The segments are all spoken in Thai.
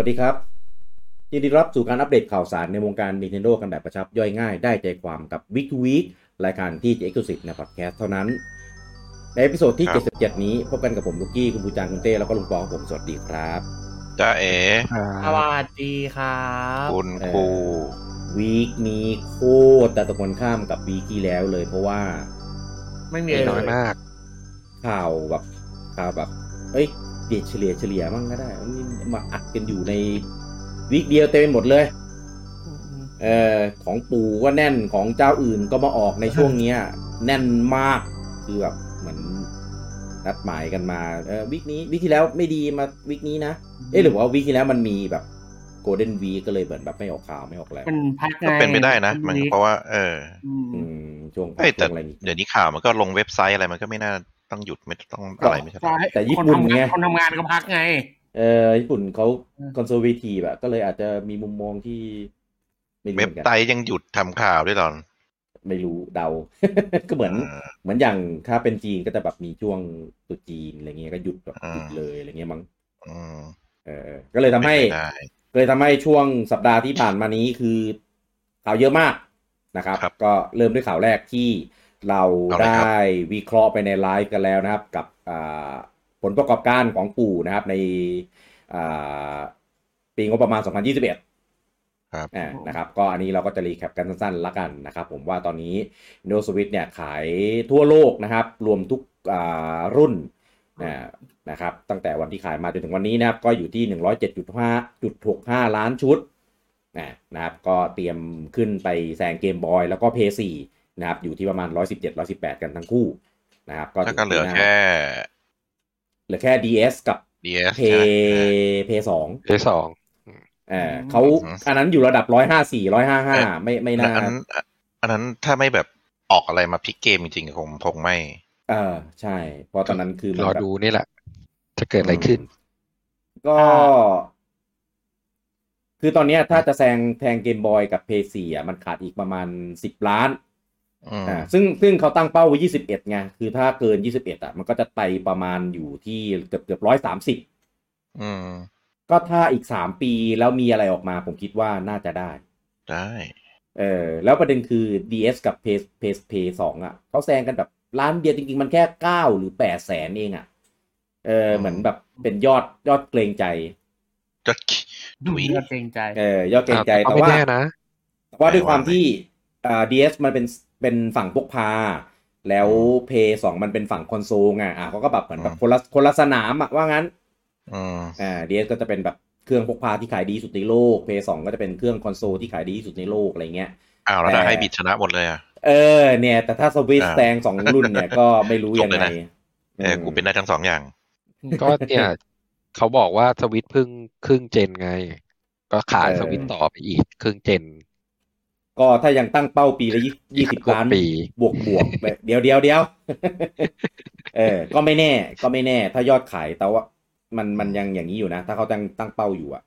วัสดีครับ ยินดีรับสู่การอัปเดตข่าวสารในวงการ Nintendo กันแบบกระชับย่อยง่ายได้ใจความกับ Week to Week รายการที่จะ Exclusive ในพอดแคสต์เท่านั้น ใน episode ที่ครับ77 นี้พบกันกับผมลูกกี้ คุณบูจางคุณเต้แล้วก็ลุงปองผมสวัสดีครับจ้าเอ๋สวัสดีครับ คุณเอ่อครู week นี้โคตรจะตรงกันข้ามกับ week ที่แล้วเลยเพราะว่า ไม่มีมีอะไรน้อยเลยมาก ข่าวแบบข่าวแบบ เอ้ย เดเฉลี่ยเฉลี่ยมั่งก็ได้นี่มาอัดกันอยู่ในวีคเดียวเต็มไปหมดเลยเออของปู่ก็แน่นของเจ้าอื่นก็มาออกในช่วงเนี้ย แน่นมากคือแบบเหมือนนัดหมายกันมาเออวิกนี้วิกที่แล้วไม่ดีมาวิกนี้นะเอ๊ะหรือว่าวิกที่แล้วมันมีแบบโกลเด้นวีก็เลยเหมือนแบบไม่ออกข่าวไม่ออกอะไรมันพักไงก็เป็นไปได้นะ มันเพราะว่า เอออืมอืมช่วงพักเอ้ยแต่ช่วงอะไรนี่เดี๋ยวนี้ข่าวมันก็ลงเว็บไซต์อะไรมันก็ไม่น่า ต้องหยุดไม่ต้องอะไรไม่ใช่เหรอแต่ญี่คนปุ่นทำไงงานคนทำงานก็พักไง เออญี่ปุ่นเขาอืมคอนเซอร์เวทีแบบก็เลยอาจจะมีมุมมองที่ไม่รู้เว็เหบมือนกันไซต์ยังหยุดทำข่าวด้วยเหรอไม่รู้เดา ก็เหมือนเออเหมือนอย่างถ้าเป็นจีนก็จะแบบมีช่วงตรุษจีนอะไรเงี้ยก็หยุดแบบอ่าหยุดเลยอะไรเงี้ยมั้งอืมเออ ก็เลยทำให้เป็นไปได้ก็เลยทำให้ช่วงสัปดาห์ที่ผ่านมานี้คือข่าวเยอะมากนะครับครับก็เริ่มด้วยข่าวแรกที่ เราเอาเลยครับได้วิเคราะห์ไปในไลฟ์กันแล้วนะครับ กับอ่าผลประกอบการของปู่นะครับ ในอ่าปีงบประมาณ 2021ครับอ่านะครับ ก็อันนี้เราก็จะรีแคปกันสั้นๆละกันนะครับ ผมว่าตอนนี้ Nintendo Switch เนี่ยขายทั่วโลกนะครับ รวมทุกอ่ารุ่นนะนะครับ ตั้งแต่วันที่ขายมาจนถึงวันนี้นะครับ ก็อยู่ที่ 107.5.65 ล้านชุดนะนะครับ ก็เตรียมขึ้นไปแซงเกมบอยแล้วก็ p 4 นะครับอยู่ที่ประมาณ 117 118 กันทั้งคู่นะครับก็แล้วก็เหลือถืแค่เหลือแค่ DS กับ DS p ใช่ไหม p 2เพย์สองเออเขาอันนั้นอยู่ระดับ154 155ไม่ไม่เออน่าอันนั้นอันนั้นถ้าไม่แบบออกอะไรมาพลิกเกมจริงๆคงคงไม่ เออใช่เพราะตอนนั้นคือมันรอแบบดูนี่แหละ จะเกิดอะไรขึ้น ก็ คือตอนเนี้ยถ้าจะแซงแทงเกมบอยกับเพย์สี่อะมันขาดอีกประมาณสิบล้าน อืมอ่าซึ่งซึ่งเขาตั้งเป้าไว้ยี่สิบเอ็ดไงคือถ้าเกินยี่สิบเอ็ดอะมันก็จะไต่ประมาณอยู่ที่เกือบเกือบร้อยสามสิบอืมก็ถ้าอีกสามปีแล้วมีอะไรออกมาผมคิดว่าน่าจะได้ ได้ เออแล้วประเด็นคือ DS กับ p p p สองอะเขาแซงกันแบบล้านเดียวจริง ๆ มันแค่เก้าหรือแปดแสนเองอะเออเหมือนแบบเป็นยอดยอดเกรงใจจะดูดุยเลือดเกรงใจเออ ยอดเกรงใจก็แต่ไม่ว่าแน่นะแต่ว่าด้วยแต่ว่าความที่อ่า DS มันเป็น เป็นฝั่งพกพา แล้ว p สองมันเป็นฝั่งคอนโซลไงอะเขาก็แบบเหมือนแบบคนละคนละสนามอะว่างั้นอืมอ่า DS ก็จะเป็นแบบเครื่องพกพาที่ขายดีที่สุดในโลก p สองก็จะเป็นเครื่องคอนโซลที่ขายดีที่สุดในโลกอะไรเงี้ยอ้าวแล้วแต่ถ้าให้บิดชนะหมดเลยอะเออเนี่ย แต่ถ้าสวิตอ่าแซงสองรุ่นเนี่ยก็ไม่รู้ยังไงจบเลยนะเออกูเป็นได้ทั้งสองอย่าง ก็เนี่ยเขาบอกว่าสวิตช์เพึ่งครึ่งเจนไง ก็ขายเออสวิตช์ต่อไปอีกครึ่งเจน ก็ถ้ายังตั้งเป้าปีละยี่สิบหกล้านปีบวกบวกแบบเดียวเดียวเดียวเออ ก็ไม่แน่ ก็ไม่แน่ ถ้ายอดขายแต่ว่ามันมันยังอย่างนี้อยู่นะ ถ้าเขาตั้งตั้งเป้าอยู่อะ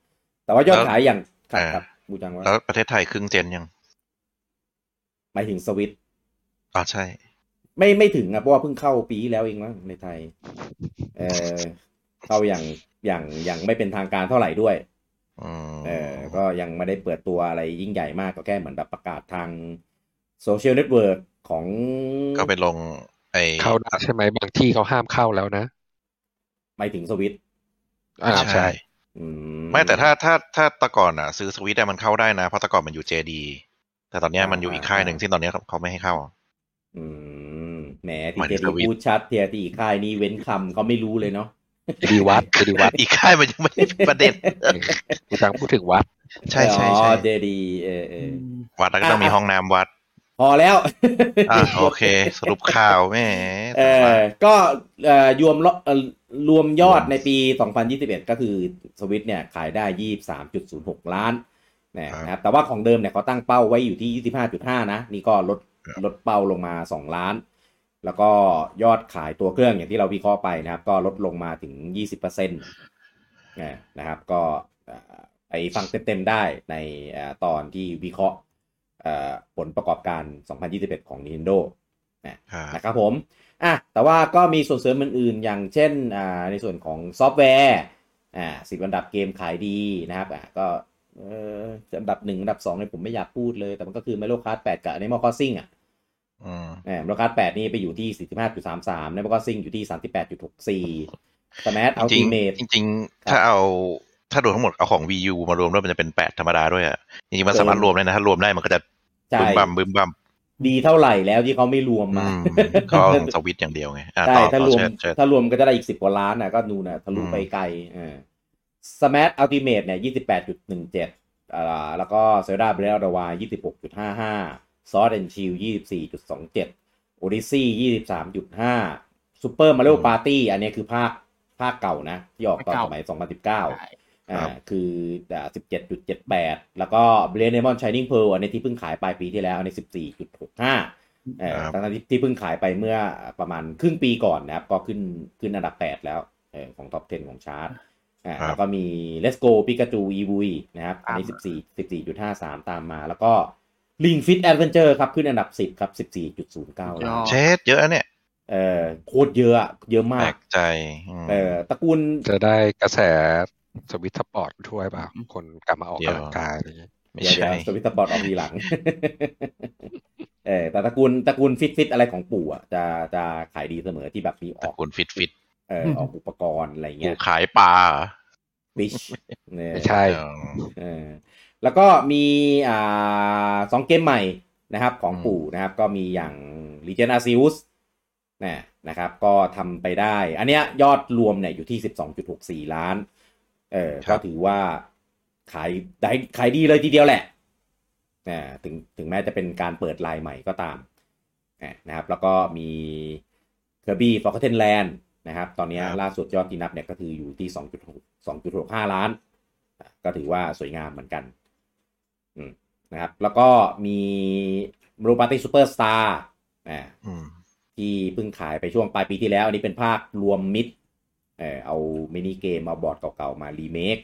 แต่ว่ายอดแล้วขายอย่างครับอ่าครับบูจังว่าแล้วประเทศไทยครึ่ง gen ยังหมายถึงสวิตอ๋อใช่ ไม่ไม่ถึงอะเพราะว่าเพิ่งเข้าปีที่แล้วเองมั้งในไทย เออเข้าอย่างอย่างอย่างไม่เป็นทางการเท่าไหร่ด้วยอืม เออก็ยังไม่ได้เปิดตัวอะไรยิ่งใหญ่มากก็แค่เหมือนแบบประกาศทางโซเชียลเน็ตเวิร์กของก็ไปลงไอเข้าได้ใช่ไหมบางที่เขาห้ามเข้าแล้วนะหมายถึงสวิตอ่าใช่อืไม่แต่ถ้าถ้าถ้าแตะก่อนอะ ซื้อสวิตได้มันเข้าได้นะเพราะแตะก่อนมันอยู่เจดีแต่ตอนเนี้ยมันอยู่อีกค่ายหนึ่งที่ตอนเนี้ยเขาไม่ให้เข้า อืมแหมหมายถึทีเจงสวิตพูดชัดเทียที่ค่ายนี้เว้นคำก็ไม่รู้เลยเนาะ ดีวัดดีวัดอีกค่ายมันยังไม่ได้ประเด็นกูตังพูดถึงวัด ใช่ใช่ใช่อ๋อเจดีเออเออวัดแล้วก็ต้องมีห้องน้ำวัดพอแล้วอะโอเค สรุปข่าวแม่เออก็เอ่อรวมเอ่อรวมยอดในปี 2021 ก็คือสวิตเนี่ยขายได้ 23.06 ล้านนะครับแต่ว่าของเดิมเนี่ยเขาตั้งเป้าไว้อยู่ที่ 25.5 นะ นี่ก็ลดลดเป้าลงมา 2 ล้าน แล้วก็ยอดขายตัวเครื่องอย่างที่เราวิเคราะห์ไปนะครับ ก็ลดลงมาถึง 20%นะครับ ก็เอ่อไปฟังเต็มๆได้ในเอ่อตอนที่วิเคราะห์เอ่อผลประกอบการ 2021 ของ Nintendo ครับนะครับผมอะแต่ว่าก็มีส่วนเสริมอื่นๆ อย่างเช่นอ่าในส่วนของซอฟต์แวร์อ่าสิบอันดับเกมขายดีนะครับอ่าก็เอออันดับหนึ่งอันดับสองเนี่ยผมไม่อยากพูดเลย แต่มันก็คือ Mario Kart 8 กับ Animal Crossing อะ อืมอ่า Mario Kart 8นี่ไปอยู่ที่45.33 Animal Crossing อยู่ที่38.64 Smash จริง Ultimate ๆจริงครับๆถ้าเอาถ้ารวมทั้งหมดเอาของ Wii U มารวมด้วยมันจะเป็นแปดธรรมดาด้วยอะจริงๆมันสามารถรวมได้นะถ้ารวมได้มันก็จะใช่บึ้มบัมบึ้มบัมดีเท่าไหร่แล้วที่เขาไม่รวมอืมามก็เอาของสวิตช์อย่างเดียวไงอะใช่ต่อถ้าต่อรวมเชิญเชิญถ้ารวมก็จะได้อีกสิบกว่าล้านนะก็นูนนะทะลุอืมไปไกลเออ Smash Ultimate เนี่ยยี่สิบแปดจุดหนึ่งเจ็ดอ่าแล้วก็ Zelda Breath of the Wild ยี่สิบหกจุดห้าห้า Sword and Shield ยี่สิบสี่จุดสองเจ็ด Odyssey ยี่สิบสามจุดห้า Super Mario Party อันนี้คือภาคภาคเก่านะ ที่ออกตอนสมัยสองพันสิบเก้าใช่อ่าคือสิบเจ็ดจุดเจ็ดแปดแล้วก็ b l a d e Demon Shining Pearl อันนี้ที่เพิ่งขายปลายปีที่แล้วอันนี้สิบสี่จุดหกห้าเออครับทั้งๆที่ที่เพิ่งขายไปเมื่อประมาณครึ่งปีก่อนนะครับ ก็ขึ้นขึ้นอันดับแปดแล้วเออของท็อป 10 ของชาร์ตอ่าครับแล้วก็มี Let's Go Pikachu Evui นะครับ อันนี้สิบสี่สิบสี่จุดห้า สามตามมาแล้วก็ Ring Fit Adventure ครับ ขึ้นอันดับสิบครับสิบสี่จุดศูนย์เก้ายอดเช็ดเยอะนะเนี่ย เออโคตรเยอะอะเยอะแปมาลกกใจอืมเออตระกูลจะได้กระแส Switch Sports ช่วยเปล่าคนกลับมาออกเดี๋ยวกำลังกายอะไรอย่างเงี้ยไม่เดี๋ยวใช่เดี๋ยว Switch Sports ออกทีหลัง เออแต่ตระกูลตระกูล fit fit อะไรของปู่อะจะจะขายดีเสมอที่แบบมีตระกูล fit fit เออออกอุปกรณ์อะไรกูเงี้ยขายปลาเหรอ fish เนี่ยไม่ใช่อ๋อเออ แล้วก็มีอ่าสองเกมใหม่นะครับของปู่นะครับก็มีอย่าง Legion Arceus นะนะครับก็ทำไปได้ อันเนี้ยยอดรวมเนี่ยอยู่ที่ 12.64 ล้าน เออก็ถือว่าขายได้ขายดีเลยทีเดียวแหละนะถึงถึงแม้จะเป็นการเปิดลายใหม่ก็ตามอะนะครับแล้วก็มี Kirby Forgotten Land นะครับ ตอนเนี้ยครับล่าสุดยอดที่นับเนี่ยก็คืออยู่ที่ 2.6 2.65 ล้านอะก็ถือว่าสวยงามเหมือนกันอืม นะครับ แล้วก็มี Mario Party Superstar อ่าอืมที่เพิ่งขายไปช่วงปลายปีที่แล้ว อันนี้เป็นภาครวมมิดเออเอามินิเกมเอาบอร์ดเก่าๆมารีเมค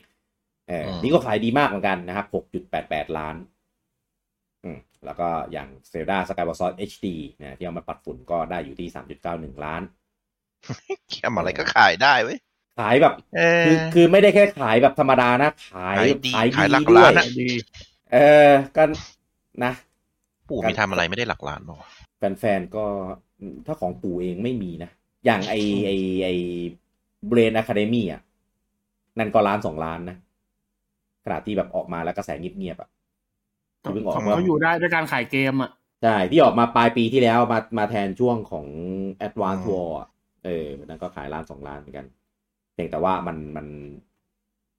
เอออืมนี่ก็ขายดีมากเหมือนกันนะครับ 6.88 ล้าน อืม แล้วก็อย่าง Zelda Skyward Sword HD นะที่เอามาปัดฝุ่นก็ได้อยู่ที่ 3.91 ล้านแค่อะไรก็ขายได้เว้ย ขายแบบเออคือคือไม่ได้แค่ขายแบบธรรมดานะ ขายขายดีขายขายหลัดีกด้วล้ายนอะดี เออก็นะปู่มีทำอะไรไม่ได้หลักล้านป่าวะแฟนๆก็ถ้าของปู่เองไม่มีนะ อย่างไอไอไอเบรนอะคาเดมี่อะ นั่นก็ล้านสองล้านนะขณะที่แบบออกมาแล้วกระแสเงียบๆอะที่เพิ่งออกของมาเขาอยู่ได้ด้วยการขายเกมอะใช่ที่ออกมาปลายปีที่แล้วมามาแทนช่วงของ Advance War อะเออนั่นก็ขายล้านสองล้านเหมือนกัน เพียงแต่ว่ามันมัน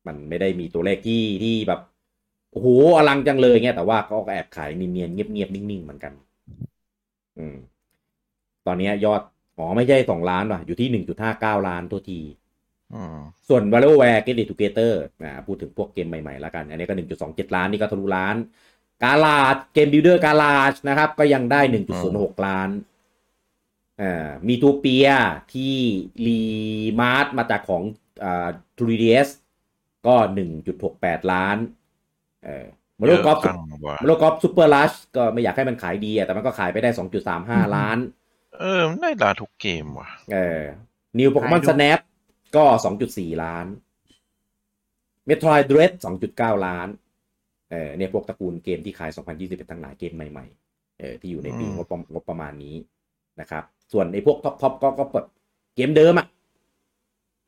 มันไม่ได้มีตัวเลขที่ที่แบบ โอ้โหอลังจังเลยเงี้ยแต่ว่าก็แอบขายเนียนๆเงียบๆนิ่งๆเหมือนกัน อืม ตอนเนี้ยยอดอ๋อไม่ใช่สองล้านว่ะ อยู่ที่หนึ่งจุดห้าเก้าล้านตัวทีอืมส่วน WarioWare Get It Together นะพูดถึงพวกเกมใหม่ๆแล้วกัน อันนี้ก็ 1.27 ล้าน นี่ก็ทะลุล้าน Garage Game Builder Garage นะครับ ก็ยังได้ 1.06 ล้านอ่า Miitopia ที่ remaster มาจากของอ่า 3DS ก็ 1.68 ล้าน เออ Mario Golf เยอะจังวะ Mario Golf Super Rush ก็ไม่อยากให้มันขายดีอะแต่มันก็ขายไปได้2.35ล้าน เออมันได้ล้านทุกเกมว่ะ เออ New Pokémon ขายดู Snap ก็สองจุดสี่ล้าน Metroid Dread สองจุดเก้าล้านเออเนี่ยพวกตระกูลเกมที่ขาย 2021ทั้งหลายเกมใหม่ๆเออที่อยู่ในปีอืมงบประงบประมาณนี้นะครับ ส่วนไอ้พวก top top ก็ก็แบบเกมเดิมอะ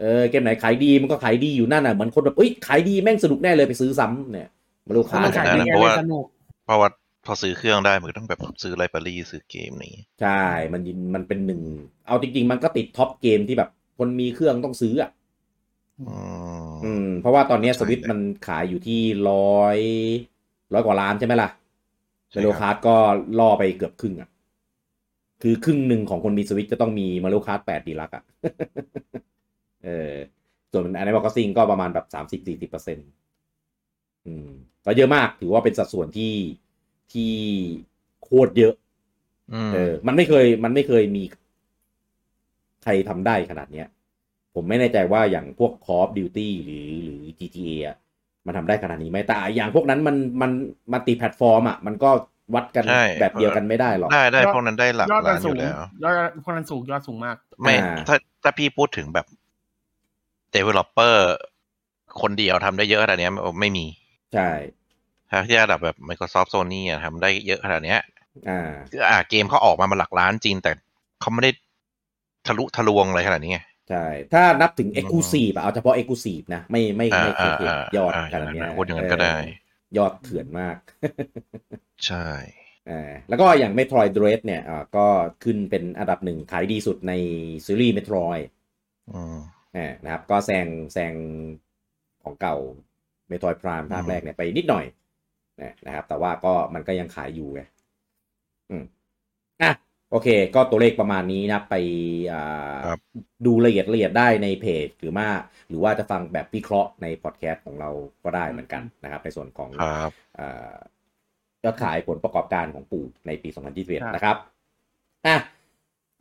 เออเกมไหนขายดีมันก็ขายดีอยู่นั่นอะเหมือนคนแบบเอ้ยขายดีแม่งสนุกแน่เลยไปซื้อซ้ำเนี่ยมา ลูกถ้าค้ามันขายดีนะไงเพราะเลยว่าสนุกเพราะว่าพอซื้อเครื่องได้มันก็ต้องแบบซื้อ library ซื้อเกมนี้ใช่มันมันเป็นหนึ่ง เอาจริง ๆ มันก็ติด top game ที่แบบ คนมีเครื่องต้องซื้ออะอืมอืมเพราะว่าตอนเนี้ยใช่สวิตช์มันขายอยู่ที่ร้อยร้อยกว่าล้านใช่ไหมล่ะใช่มาครับริโอคาร์ดก็ล่อไปเกือบครึ่งอะ คือครึ่งหนึ่งของคนมีสวิตช์จะต้องมี Mario Kart แปด Deluxe อะ เออ ส่วน Animal Crossing ก็ประมาณแบบสามสิบสี่สิบเปอร์เซ็นต์ อืมก็เยอะมากถือว่าเป็นสัดส่วนที่ที่โคตรเยอะอืมเออ มันไม่เคย มันไม่เคยมีใครทำได้ขนาดเนี้ย ผมไม่แน่ใจว่าอย่างพวก Call of Duty หรือหรือ GTA อะมันทำได้ขนาดนี้ไหมแต่อย่างพวกนั้นมันมันมันตีแพลตฟอร์มอะมันก็วัดกันใช่แบบเดียวกันไม่ได้หรอก ได้ได้ยอดพวกนั้นได้หลักยอดมัล้านนอสูงยู่แล้วยอดพวกนั้นสูงยอดสูงมาก ไม่อ่าถ้าถ้าพี่พูดถึงแบบ developer คนเดียวทำได้เยอะขนาดเนี้ยไม่มี ใช่ถ้าที่ระดับแบบ Microsoft Sony อะทำได้เยอะขนาดเนี้ย อ่าคืออ่าเกมเขาออกมามาหลักล้านจริง แต่เขาไม่ได้ทะลุทะลวงอะไรขนาดนี้ไงใช่ ถ้านับถึง Exclusive อะเอาเฉพาะ Exclusive นะ ไม่ไม่ไม่อ่าเคยเห็นอ่ายอดอ่าขนาดเนี้ยพูดอย่างนั้นก็ได้เออยอดเถื่อนมาก ใช่อ่าแล้วก็อย่าง Metroid Dread เนี่ยอ่าก็ขึ้นเป็นอันดับหนึ่งขายดีสุดในซีรีส์ Metroid อืมอ่านะครับ ก็แซงแซงของเก่า Metroid Prime ภาคอืมแรกเนี่ยไปนิดหน่อยนะครับ แต่ว่าก็มันก็ยังขายอยู่ไงอืมอะโอเค ก็ตัวเลขประมาณนี้นะไปอ่าครับดูละเอียดละเอียดได้ในเพจหรือว่าหรือว่าจะฟังแบบวิเคราะห์ในพอดแคสต์ของเราก็ได้เหมือนกันนะครับ ในส่วนของครับอ่ายอดขายผลประกอบการของปู่ในปีครับ2021 นะครับอะ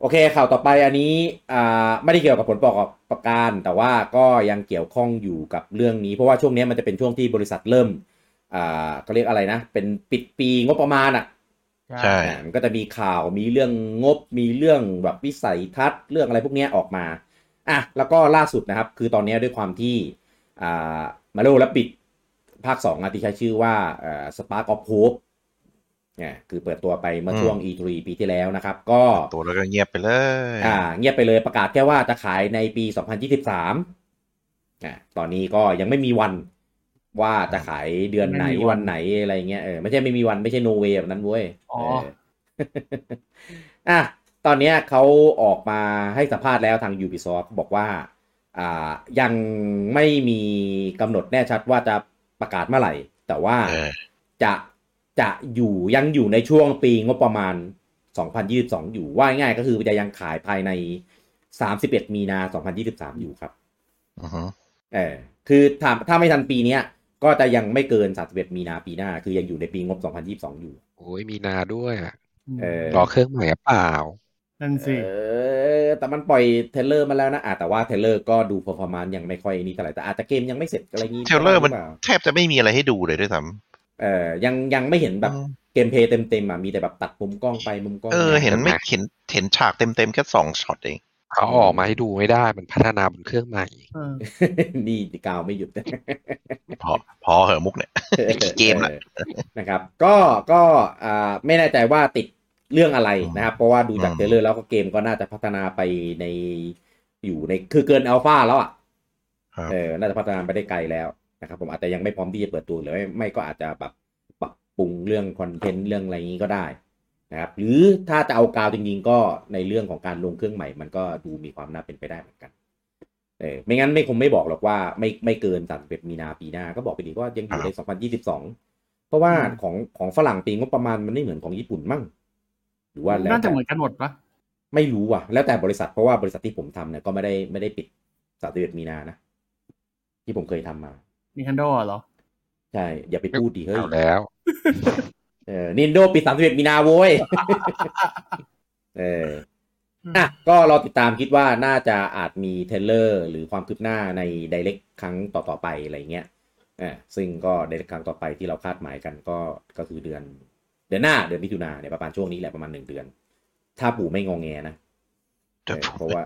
โอเคข่าวต่อไปอันนี้อ่าไม่ได้เกี่ยวกับผลประกอบการ แต่ว่าก็ยังเกี่ยวข้องอยู่กับเรื่องนี้ เพราะว่าช่วงนี้มันจะเป็นช่วงที่บริษัทเริ่มอ่าเขาเรียกอะไรนะ เป็นปิดปีงบประมาณอะใช่อ่ามันก็จะมีข่าวมีเรื่องงบมีเรื่องแบบวิสัยทัศน์เรื่องอะไรพวกเนี้ยออกมาอะแล้วก็ล่าสุดนะครับ คือตอนเนี้ยด้วยความที่อ่ามาโลและปิดภาค2อะที่ใช้ชื่อว่าเอ่อ Spark of Hope เนี่ยคือเปิดตัวไปเมื่อช่วง E3 ปีที่แล้วนะครับ ก็ตัวแล้วก็เงียบไปเลย อ่า เงียบไปเลยประกาศแค่ว่าจะขายในปี 2023อะตอนนี้ก็ยังไม่มีวันว่าจะขายเดือนไหนไม่มีวันวันไหนอะไรเงี้ยเออไม่ใช่ไม่มีวันไม่ใช่โนเวแบบนั้นเว้ยอ๋อเอออะตอนเนี้ยเขาออกมาให้สัมภาษณ์แล้วทาง Ubisoft บอกว่า อ่า ยังไม่มีกำหนดแน่ชัดว่าจะประกาศเมื่อไหร่ แต่ว่าเออจะ จะอยู่ยังอยู่ในช่วงปีงบประมาณ 2022 อยู่ว่าง่ายๆก็คือจะยังขายภายใน 31 มีนา 2023 อยู่ครับอือฮึเออคือถ้าถ้าไม่ทันปีเนี้ยก็จะยังไม่เกิน 31 มีนาปีหน้า คือยังอยู่ในปีงบ 2022 อยู่ โอ้ยมีนาด้วยอะเออรอเครื่องใหม่หรือเปล่านั่นสิเออแต่มันปล่อย trailer มาแล้วนะอะแต่ว่า trailer ก็ดู performance ยังไม่ค่อยนี่เท่าไหร่แต่อาจจะเกมยังไม่เสร็จอะไรงี้ trailer มันเปล่าแทบจะไม่มีอะไรให้ดูเลยด้วยซ้ เออยังยังไม่เห็นำแบบ gameplay เต็มๆอะมีแต่แบบตัดมุมกล้องไปมุมกล้องเออมาเห็นไม่ใช่ไหมเห็นเห็นฉากเต็มเต็มๆแค่สองช็อตเองเขาออกมาให้ดูไม่ได้มันพัฒนาบนเครื่องใหม่เออนี่กาวไม่หยุดพอพอเหอะมุกเนี่ยกี่เกมละออนะครับ ก็ก็อ่าไม่แน่ใจว่าติดเรื่องอะไรนะครับ เพราะว่าดูจากอืม trailer แล้วก็เกมก็น่าจะพัฒนาไปในอยู่ในคือเกินอัลฟาแล้วอะครับเออน่าจะพัฒนาไปได้ไกลแล้ว นะครับผมอาจจะยังไม่พร้อมที่จะเปิดตัวหรือไม่ไม่ก็อาจจะแบบปรับปรุงเรื่องคอนเทนต์เรื่องอะไรนี้ก็ได้นะครับหรือถ้าจะเอากาวจริงๆก็ในเรื่องของการลงเครื่องใหม่ มันก็ดูมีความน่าเป็นไปได้เหมือนกันเออไม่งั้นไม่คงไม่บอกหรอกว่าไม่ไม่เกินสามสิบมีนาปีหน้าก็บอกไปดีว่ายังอยู่ใน 2022 เพราะว่าอืมของของฝรั่งปีงบประมาณมันไม่เหมือนของญี่ปุ่นมั่ง หรือว่าแล้วน่าจะแต่เหมือนกันหมดปะไม่รู้ว่ะ แล้วแต่บริษัทเพราะว่าบริษัทที่ผมทำเนี่ยก็ไม่ได้ไม่ได้ปิดสามสิบมีนานะที่ผมเคยทำมา นีคันโดเหรอ ใช่ อย่าไปพูดดิเฮ้ยเอาแล้ว เออนินโดปิดสามสิบมีนาโว้ย เอออะก็รอติดตามคิดว่าน่าจะอาจมี trailer หรือความคืบหน้าในไดเ c กครั้งต่อ ๆ ไปอะไรเงี้ยอ่าซึ่งก็ไดเ c กครั้งต่อไปที่เราคาดหมายกันก็ก็คือเดือน เดือนหน้าเดือนมิถุนาเนี่ยประมาณช่วงนี้แหละประมาณหนึ่งเดือน ถ้าปู่ไม่งองแงนะ เออเพราะว่า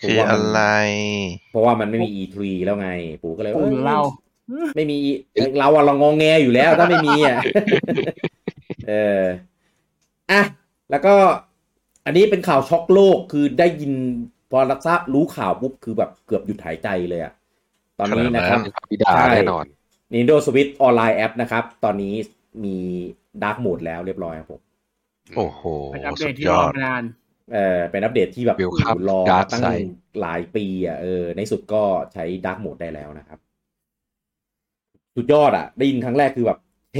คืออะไร เพราะว่ามันไม่มี E3 แล้วไง ปู่ก็เลยปู่หรือเราไม่มีเอ้ยเราอะเรางองแงอยู่แล้วถ้าไม่มีอะเอออะแล้วก็ อันนี้เป็นข่าวช็อกโลกคือได้ยินพอรับทราบรู้ข่าวปุ๊บคือแบบเกือบหยุดหายใจเลยอะตอนนี้นะครับพิดาใช่แน่นอน Nintendo Switch Online App นะครับ ตอนนี้มีด a r k กโหมดแล้วเรียบร้อยครับผมโอ้โหเป็นอัปเดสุตดที่ยรออดมานาน เออเป็นอัปเดตที่แบบ Welcome โอ้โหรอ Dark ตั้ง Side หลายปีอะเออในสุดก็ใช้ด a r k กโหมดได้แล้วนะครับ สุดยอดอะ ได้ยินครั้งแรกคือแบบเท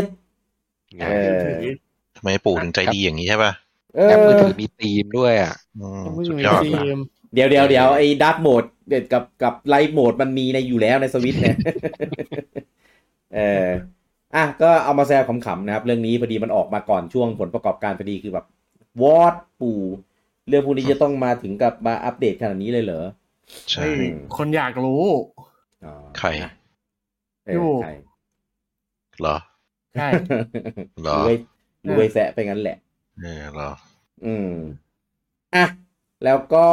สไงเออทำไมปู่ถึงใจดีอย่างนี้ใช่ป่ะเอแอปมืออถือมีธีมด้วยอะอืมไม่สุดมียอดทีว่ะมเดี๋ยวเดี๋ยวเดี๋ยวไอ้ด a r k กโหมดเด็ดกับกับไลท์โหมดมันมีในอยู่แล้วในสวิตเนี่ยเอออะก็เอามาแซวขำๆนะครับ เรื่องนี้พอดีมันออกมาก่อนช่วงผลประกอบการพอดีคือแบบ วอดปู่เรื่องพวกนี้จะต้องมาถึงกับมาอัปเดตขนาดนี้เลยเหรอใช่เฮ้ยคนอยากรู้อ๋อใครอะเออยู่อใครเหรอใช่เหรอรู้ไว้รู้ไว้แซะไปงั้นแหละเออเหรออืมอะแล้วก็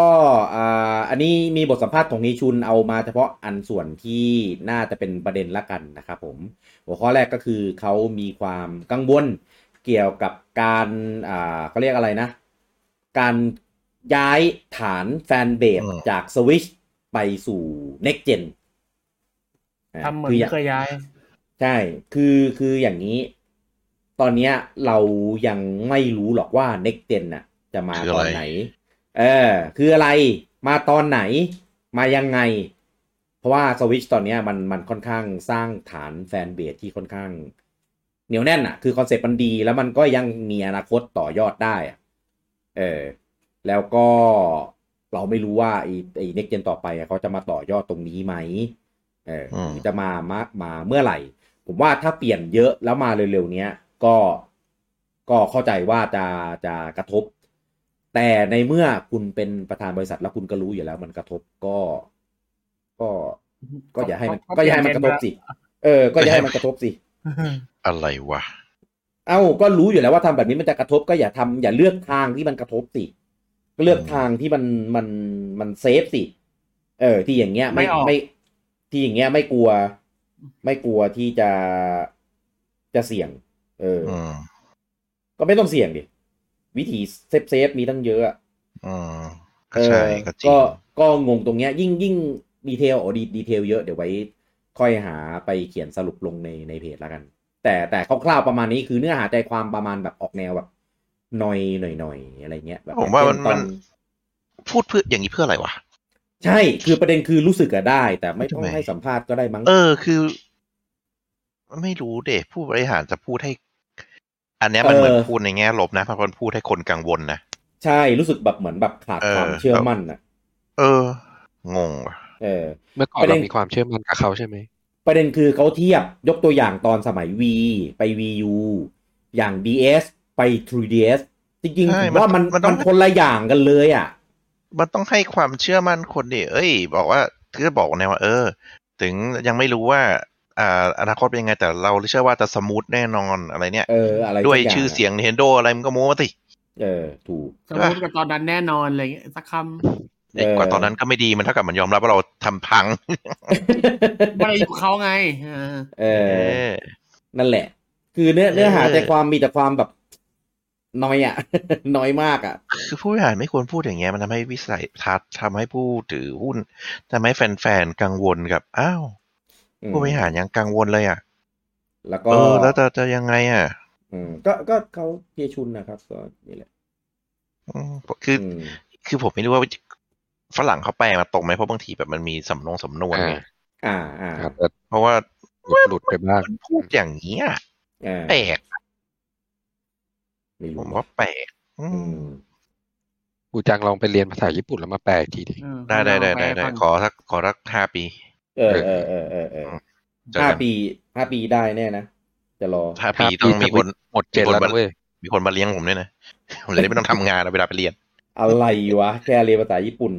อ่าอันนี้มีบทสัมภาษณ์ของนิชุนเอามาเฉพาะอันส่วนที่น่าจะเป็นประเด็นละกันนะครับผม หัวข้อแรกก็คือเขามีความกังวล เกี่ยวกับการอ่าเขาเรียกอะไรนะ การย้ายฐานแฟนเบสอืมจากสวิชไปสู่ next gen อ่าทำเหมือนคืออย่างเคยย้าย ใช่ คือคืออย่างนี้ ตอนเนี้ยเรายังไม่รู้หรอกว่า next gen น่ะ จะมาคือตอะไรอนไหน เออ คืออะไรมาตอนไหน มายังไง เพราะว่าสวิชตอนเนี้ยมันมันค่อนข้างสร้างฐาน fanbase ที่ค่อนข้าง เหนียวแน่นอะคือคอนเซ็ปต์มันดี แล้วมันก็ยังมีอนาคตต่อยอดได้อะเออ แล้วก็เราไม่รู้ว่าไอ้ไอ้ next gen ต่อไปอะเขาจะมาต่อยอดตรงนี้ไหมเอออืมหรือจะมามามาเมื่อไหร่ ผมว่าถ้าเปลี่ยนเยอะแล้วมาเร็วๆเนี้ยก็ก็เข้าใจว่าจะจะกระทบ แต่ในเมื่อคุณเป็นประธานบริษัทแล้วคุณก็รู้อยู่แล้ว มันกระทบก็ ก็ ก็อย่าให้มันก็อย่าให้มันกระทบสิเออ ก็อย่าให้มันกระทบสิ อะไรวะ เอ้าก็รู้อยู่แล้วว่าทำแบบนี้มันจะกระทบก็อย่าทำอย่าเลือกทางที่มันกระทบสิก็เลือกอืมทางที่มันมันมันเซฟสิ เออ ที่อย่างเงี้ย ไม่ไม่ออกไม่ ที่อย่างเงี้ยไม่กลัว ไม่กลัวที่จะจะเสี่ยง เออออืมก็ไม่ต้องเสี่ยงดิวิธี safe safe มีตั้งเยอะอะอืมก็ใช่เออก็จริงก็ก็งงตรงเนี้ย ยิ่งยิ่ง detail อ๋อดี detail เยอะเดี๋ยวไว้ ค่อยหาไปเขียนสรุปลงในในเพจแล้วกัน แต่แต่คร่าวๆประมาณนี้คือเนื้อหาใจความประมาณแบบออกแนวแบบหน่อยหน่อยหน่อยอะไรเงี้ยแบบผมว่ามันเช่ตอมันพูดเพื่ออย่างนี้เพื่ออะไรวะใช่คือประเด็นคือรู้สึกอะได้ แต่ไม่ต้องทำไมให้สัมภาษณ์ก็ได้มั้งเออคือไม่รู้เด็ผู้บริหารจะพูดให้ อันเนี้ยมันเหมือนพูดในแง่ลบนะเพราะมันพูดให้คนกังวลนะใช่รู้สึกแบบเหมือนแบบขาดเออความเชื่อมั่นอะเออ งงว่ะ เออเมื่อก่อนประเด็เรานมีความเชื่อมั่นกับเขาใช่ไหมประเด็นคือเขาเทียบยกตัวอย่างตอนสมัย V ไป VU อย่าง DS ไป 3DS จริงๆใช่ผมว่ามันมันต้มัองนคนละอย่างกันเลยอะ มันต้องให้ความเชื่อมั่นคนดิเอ้ย บอกว่าคือบอกนะว่า เออ ถึงยังไม่รู้ว่าอ่าอนาคตเป็นยังไงแต่เราเชื่อว่าจะสมูทแน่นอนอะไรเนี่ยเอออะไรด้วยสักางชื่อเสียง Nintendo อะไรมันก็โม้มาสิเออถูกสมมติกับตอนนั้นแน่นอนอะไรเงี้ยสักค เด็กกว่าตอนนั้นก็ไม่ดีมันเท่ากับมันยอมรับว่าเราทำพังำไม่ได้อยู่เขาไงเออเอเอออ นั่นแหละ คือเนื้อเนื้อหาเออใจความมีแต่ความแบบน้อยอะ น้อยมากอะ คือผู้บริหารไม่ควรพูดอย่างเงี้ยมันทำให้วิสัยทัศน์ทำให้ผู้ถือหุ้นทำให้แฟนๆกังวลกับอ้าวอืมผู้บริหารยังกังวลเลยอะ แล้วก็เออแล้วจะจะยังไงอะ อืม ก็ก็เขาเพียชุนนะครับก็นี่แหละอืมคือออืมคือผมไม่รู้ว่า ฝรั่งเขาแปลมาตรงไหมเพราะบางทีแบบมันมีสำนงสำนวนไงอ่าอ่าอ่าครับแต่เพราะว่าหลุดหลุดไปบ้างมันพูดอย่างนี้ยอ่าแปลกไม่ผรู้มว่าแปลกอือืมมกูจังลองไปเรียนภาษาญี่ปุ่นแล้วมาแปลอีกทีดิเออได้ได้ได้ได้ให้ได้ฟังขอสักขอสักห้าปี เออเออเออเออเออเจอห้ากันปีห้าปีได้แน่นะจะรอห้าปีต้องมีคนหมดเจ็ดแล้วนะเว้ยมีคนมาเลี้ยงผมด้วยนะผมจะได้ไม่ต้องทำงานเวลาไปเรียน อะไรวะแค่เรียนภาษาญี่ปุ่น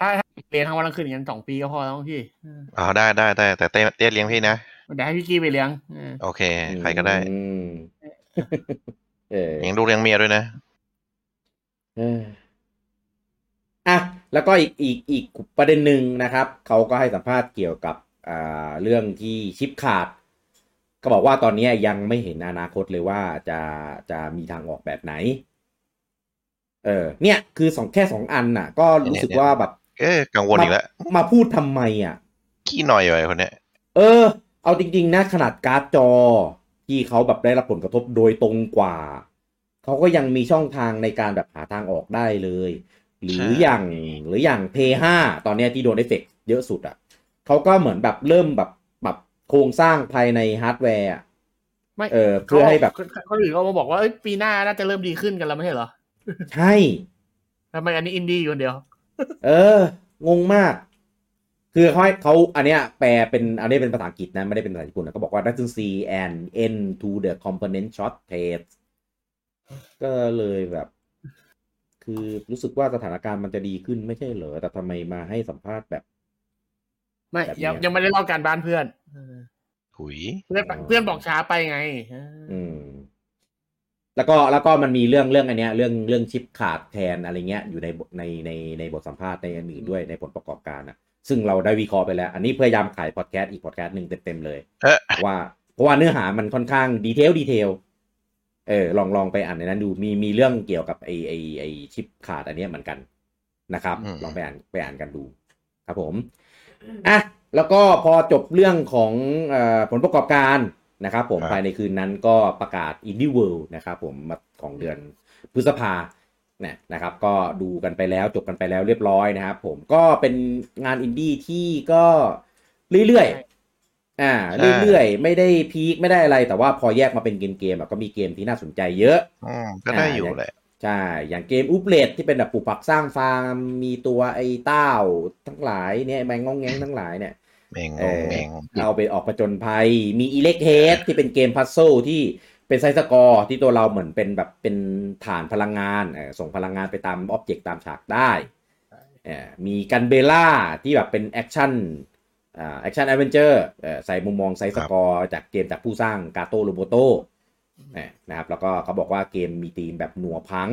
ถ้าถ้าเรียนทั้งวันทั้งคืนอย่างนั้นสองปีก็พอแล้วพี่เอออ๋อได้ได้ได้แต่เต้เต้เลี้ยงพี่นะเดี๋ยวให้พี่กี้ไปเลี้ยงเออโอเค ใครก็ได้อืมเออเลี้ยงลูกเลี้ยงเมียด้วยนะเอออะแล้วก็อีกอีกอีกประเด็นหนึ่งนะครับ เขาก็ให้สัมภาษณ์เกี่ยวกับอ่าเรื่องที่ชิปขาด ก็บอกว่าตอนนี้ยังไม่เห็นอนาคตเลยว่าจะจะมีทางออกแบบไหน เออเนี่ยคือสองแค่สองอันน่ะ ก็รู้สึกว่าแบบ เอ๊ะกังวลอีกแล้วมาพูดทำไมอะขี้หน่อยไว้คนเนี้ยเออ เอาจริง ๆนะขนาดการ์ดจอ ที่เขาแบบได้รับผลกระทบโดยตรงกว่า เขาก็ยังมีช่องทางในการแบบหาทางออกได้เลย หรืออย่างหรืออย่าง p 5ตอนเนี้ยที่โดนเอฟเฟกต์เยอะสุดอะเขาก็เหมือนแบบเริ่มแบบปรับโครงสร้างภายในฮาร์ดแวร์อะไม่เออเพื่อให้แบบเขาคนอื่นก็มาบอกว่าเอ้ยปีหน้าน่าจะเริ่มดีขึ้นกันแล้วไม่ใช่เหรอ ใช่ทำไมอันนี้อินดี้อยู่คนเดียว เออ งงมาก คือเขาให้เขาอันเนี้ยแปลเป็นอันนี้เป็นภาษาอังกฤษนะ ไม่ได้เป็นภาษาญี่ปุ่นนะก็บอกว่า doesn't see an end to the component shortage ก็เลยแบบ คือรู้สึกว่าสถานการณ์มันจะดีขึ้นไม่ใช่เหรอ แต่ทำไมมาให้สัมภาษณ์แบบ ไม่แบบยังเนี้ยยังไม่ได้เล่าการบ้านเพื่อนเออหุยเพื่อนเพื่อนบอกช้าไปไงเอออืม แล้วก็แล้วก็มันมีเรื่องเรื่องอันเนี้ยเรื่องเรื่องชิปขาดแคลนอะไรเงี้ยอยู่ในในในในบทสัมภาษณ์ในอันอื่นด้วยในผลประกอบการอะ ซึ่งเราได้วิเคราะห์ไปแล้ว อันนี้พยายามขายพอดแคสต์อีกพอดแคสต์หนึ่งเต็มๆเลยเอ๊ะว่าเพราะว่าเนื้อหามันค่อนข้าง detail detail เออลองลองไปอ่านในนั้นดูมีมีเรื่องเกี่ยวกับไอไอไอชิปขาดอันเนี้ยเหมือนกันนะครับอืมลองไปอ่านไปอ่านกันดู ครับผมอะแล้วก็พอจบเรื่องของเออผลประกอบการ นะครับผมครับภายในคืนนั้นก็ประกาศ Indie World นะครับผมมาของเดือนพฤษภาเนี่ยนะครับก็ดูกันไปแล้วจบกันไปแล้วเรียบร้อยนะครับผมก็เป็นงานอินดี้ที่ก็เรื่อยๆอ่าใช่เรื่อยๆ ไม่ได้พีคไม่ได้อะไร แต่ว่าพอแยกมาเป็นเกมเกมๆอะก็มีเกมที่น่าสนใจเยอะอืมก็ได้อยู่แหละใช่ อย่างเกม Ooblets ที่เป็นแบบปลูกผักสร้างฟาร์มมีตัวไอ้เต้าทั้งหลายเนี่ยแมงงองแงงทั้งหลายเนี่ย แมงเองงอแมงเอาไปออกประจนภัย มีอิเล็กเ a ดที่เป็นเกม puzzle ที่เป็น side-scroll ที่ตัวเราเหมือนเป็นแบบเป็นฐานพลังงานเออส่งพลังงานไปตาม object ตามฉากได้เออมี Gunbrella ที่แบบเป็น action อ่า action adventure ใส่มุมมอง side-scroll จากเกมจากผู้สร้าง Gato Robotoนะครับแล้วก็เขาบอกว่าเกมมีธีมแบบ noir punk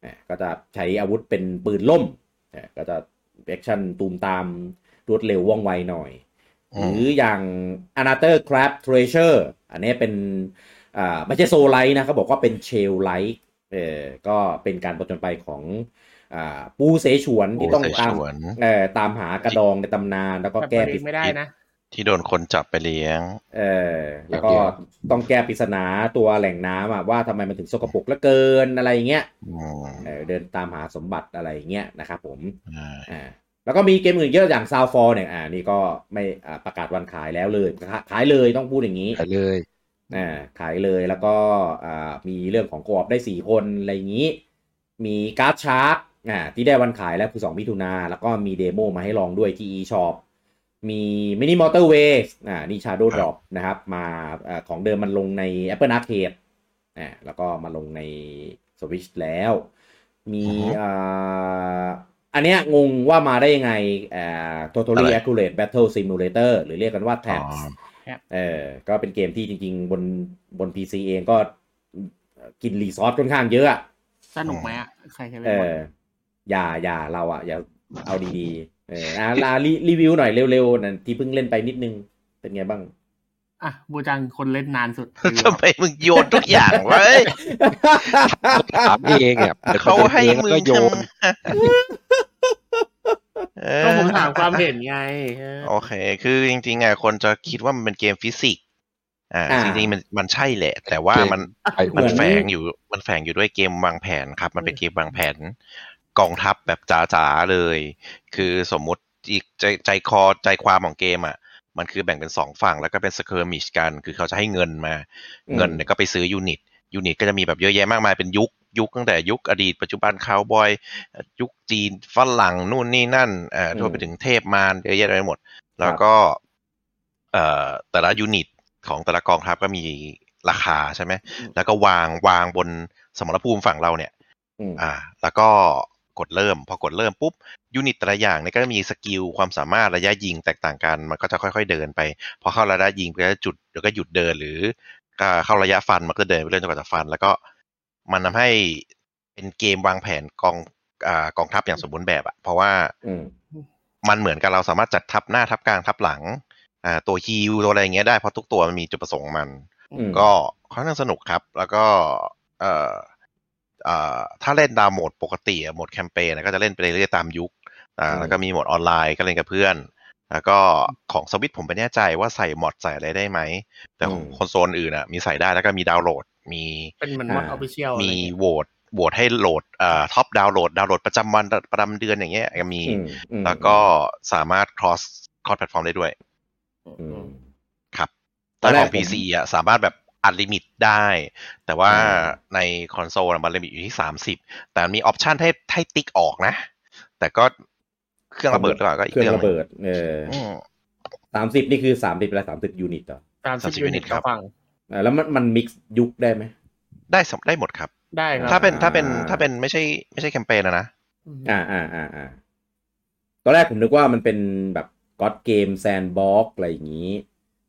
เอ่อก็จะใช้อาวุธเป็นปืนร่มเอ่อก็จะ action ตูมตามรวดเร็วว่องไวหน่อย หรืออย่าง Another Crab Treasure อันนี้เป็นอ่าไม่ใช่ soulslike นะเขาบอกว่าเป็น shell-like เออก็เป็นการผจญภัยของอ่าปูเสฉวนที่ต้องตามปูเสฉวนเอ่อตามหากระดองในตำนานแล้วก็แต่แก้ประปเด็รินไม่ได้นะ ที่โดนคนจับไปเลี้ยง เออแล้วก็ต้องแก้ปริศนาตัวแหล่งน้ำอะว่าทำไมมันถึงสกปรกเหลือเกินอะไรเงี้ยอืมเออเดินตามหาสมบัติอะไรเงี้ยนะครับผมอ่าอ่า แล้วก็มีเกมอื่นเยอะอย่าง Sound Fall เนี่ยอ่านี่ก็ไม่อ่าประกาศวันขายแล้วเลย ขาขายเลยต้องพูดอย่างนี้ไปเลยอ่าขายเลยแล้วก็อ่ามีเรื่องของ co-op ได้สี่คนอะไรอย่างนี้ มี Card Shark อ่าที่ได้วันขายแล้วคือ2มิถุนาแล้วก็มี demo มาให้ลองด้วยที่ eShop มีมินิมอเตอร์เวย์อ่านี่ Shadow Drop นะครับ มาอาของเดิมมันลงใน Apple Arcade อ่าแล้วก็มาลงใน Switch แล้ว มีอือฮึอ่า อันเนี้ยงงว่ามาได้ยังไงอ่า Totally อะไร Accurate Battle Simulator หรือเรียกกันว่าอ๋อ TAPS เออก็เป็นเกมที่จริง ๆ บนบน PC เองก็กินรีซอสค่อนข้างเยอะอะสนุกไหมอะใครเคยเอเล่นอบ้างอย่าอย่าเราอะอย่าเอาดีๆเอออะลารีรีวิวหน่อยเร็วๆนะที่เพิ่งเล่นไปนิดนึงเป็นไงบ้าง อะบูจังคนเล่นนานสุดทำไมมึงโยนทุกอย่างวะเอ้ยถามเองอะปิดเขาให้ประมึด็นงเองแล้วก็โยนเออก็ผมถามความเห็นไงเออโอเค คือจริงๆอะคนจะคิดว่ามันเป็นเกมฟิสิกส์อ่าอ่าจริงๆมันมันใช่แหละ แต่ว่ามันไอ้เหมืมันแฝงอยู่มันแฝงอยู่ด้วยเกมวางแผนครับ มันเป็นเกมวางแผนกองทัพแบบจ๋าๆเลย คือสมมุติอีกใจใจคอใจความของเกมอะ มันคือแบ่งเป็นสองฝั่งแล้วก็เป็น skirmish กัน คือเขาจะให้เงินมาอืมเงินเนี่ยก็ไปซื้อ unit unit ก็จะมีแบบเยอะแยะมากมายเป็นยุค ยุคตั้งแต่ยุคอดีตปัจจุบันคาวบอย ยุคจีนฝรั่งนู่นนี่นั่นเอ่ออืมรวมไปถึงเทพมารเยอะแยะไปหมด แล้วก็เอ่อแต่ละ unit ของแต่ละกองทัพก็มีราคาใช่ไหม แล้วก็วางวางบนสมรภูมิฝั่งเราเนี่ยอืมอ่า แล้วก็ กดเริ่ม พอกดเริ่มปุ๊บ unit แต่ละอย่างเนี่ยก็จะมี skill ความสามารถระยะยิงแตกต่างกันมันก็จะค่อย ๆเดินไป พอเข้าระยะยิงก็จะจุดแล้วก็หยุดเดินหรือก็เข้าระยะฟันมันก็เดินไปเรื่อยจนกว่าจะฟัน แล้วก็มันทำให้เป็นเกมวางแผนกองอ่ากองทัพอย่างสมบูรณ์แบบอะเพราะว่าอืมมันเหมือนกับเราสามารถจัดทัพหน้าทัพกลางทัพหลังอ่าตัว heal ตัวอะไรอย่างเงี้ยได้เพราะทุกตัวมันมีจุดประสงค์ของมันอืมก็ค่อนข้างสนุกครับ แล้วก็เอ่อเอ่อ ถ้าเล่นตามโหมดปกติอะโหมดแคมเปญอะก็จะเล่นไปเรื่อยๆตามยุคอ่าอืมแล้วก็มีโหมดออนไลน์ก็เล่นกับเพื่อน แล้วก็ของสวิตผมไม่แน่ใจว่าใส่ mod ใส่อะไรได้ไหม แต่ของคอนโซลอื่นอะมีใส่ได้แล้วก็มีดาวน์โหลด มีเป็นเหมือน mod official มีโหวตโหวตให้โหลดเอ่อ top download ดาวน์โหลดประจำวันประจำเดือนอย่างเงี้ยก็มีอืมอืมแล้วก็สามารถ cross cross platform ได้ด้วยอืมครับตอนแต่แรกของผม PC อะสามารถแบบ unlimit ได้ แต่ว่าอ่าในคอนโซลอะมัน limit อยู่ที่สามสิบแต่มี option ให้ให้ติ๊กออกนะ แต่ก็เครื่องระเบิดหรือเปล่าก็อีกเครื่องเรื่องระเบิดเอออืมสามสิบนี่คือสามสิบและสามสิบ unit เหรอสามสิบ30 unit ครับก็ฟังอ่าแล้วมันมันมิกซ์ยุคได้ไหม ได้สำได้หมดครับ ได้ครับ ถ้าเป็นอ่าถ้าเป็นถ้าเป็นไม่ใช่ไม่ใช่แคมเปญนะนะอ่าอ่าอ่าอ่าตอนแรกผมนึกว่ามันเป็นแบบก็ d เกมแซนบ็อกอะไรอย่างนี้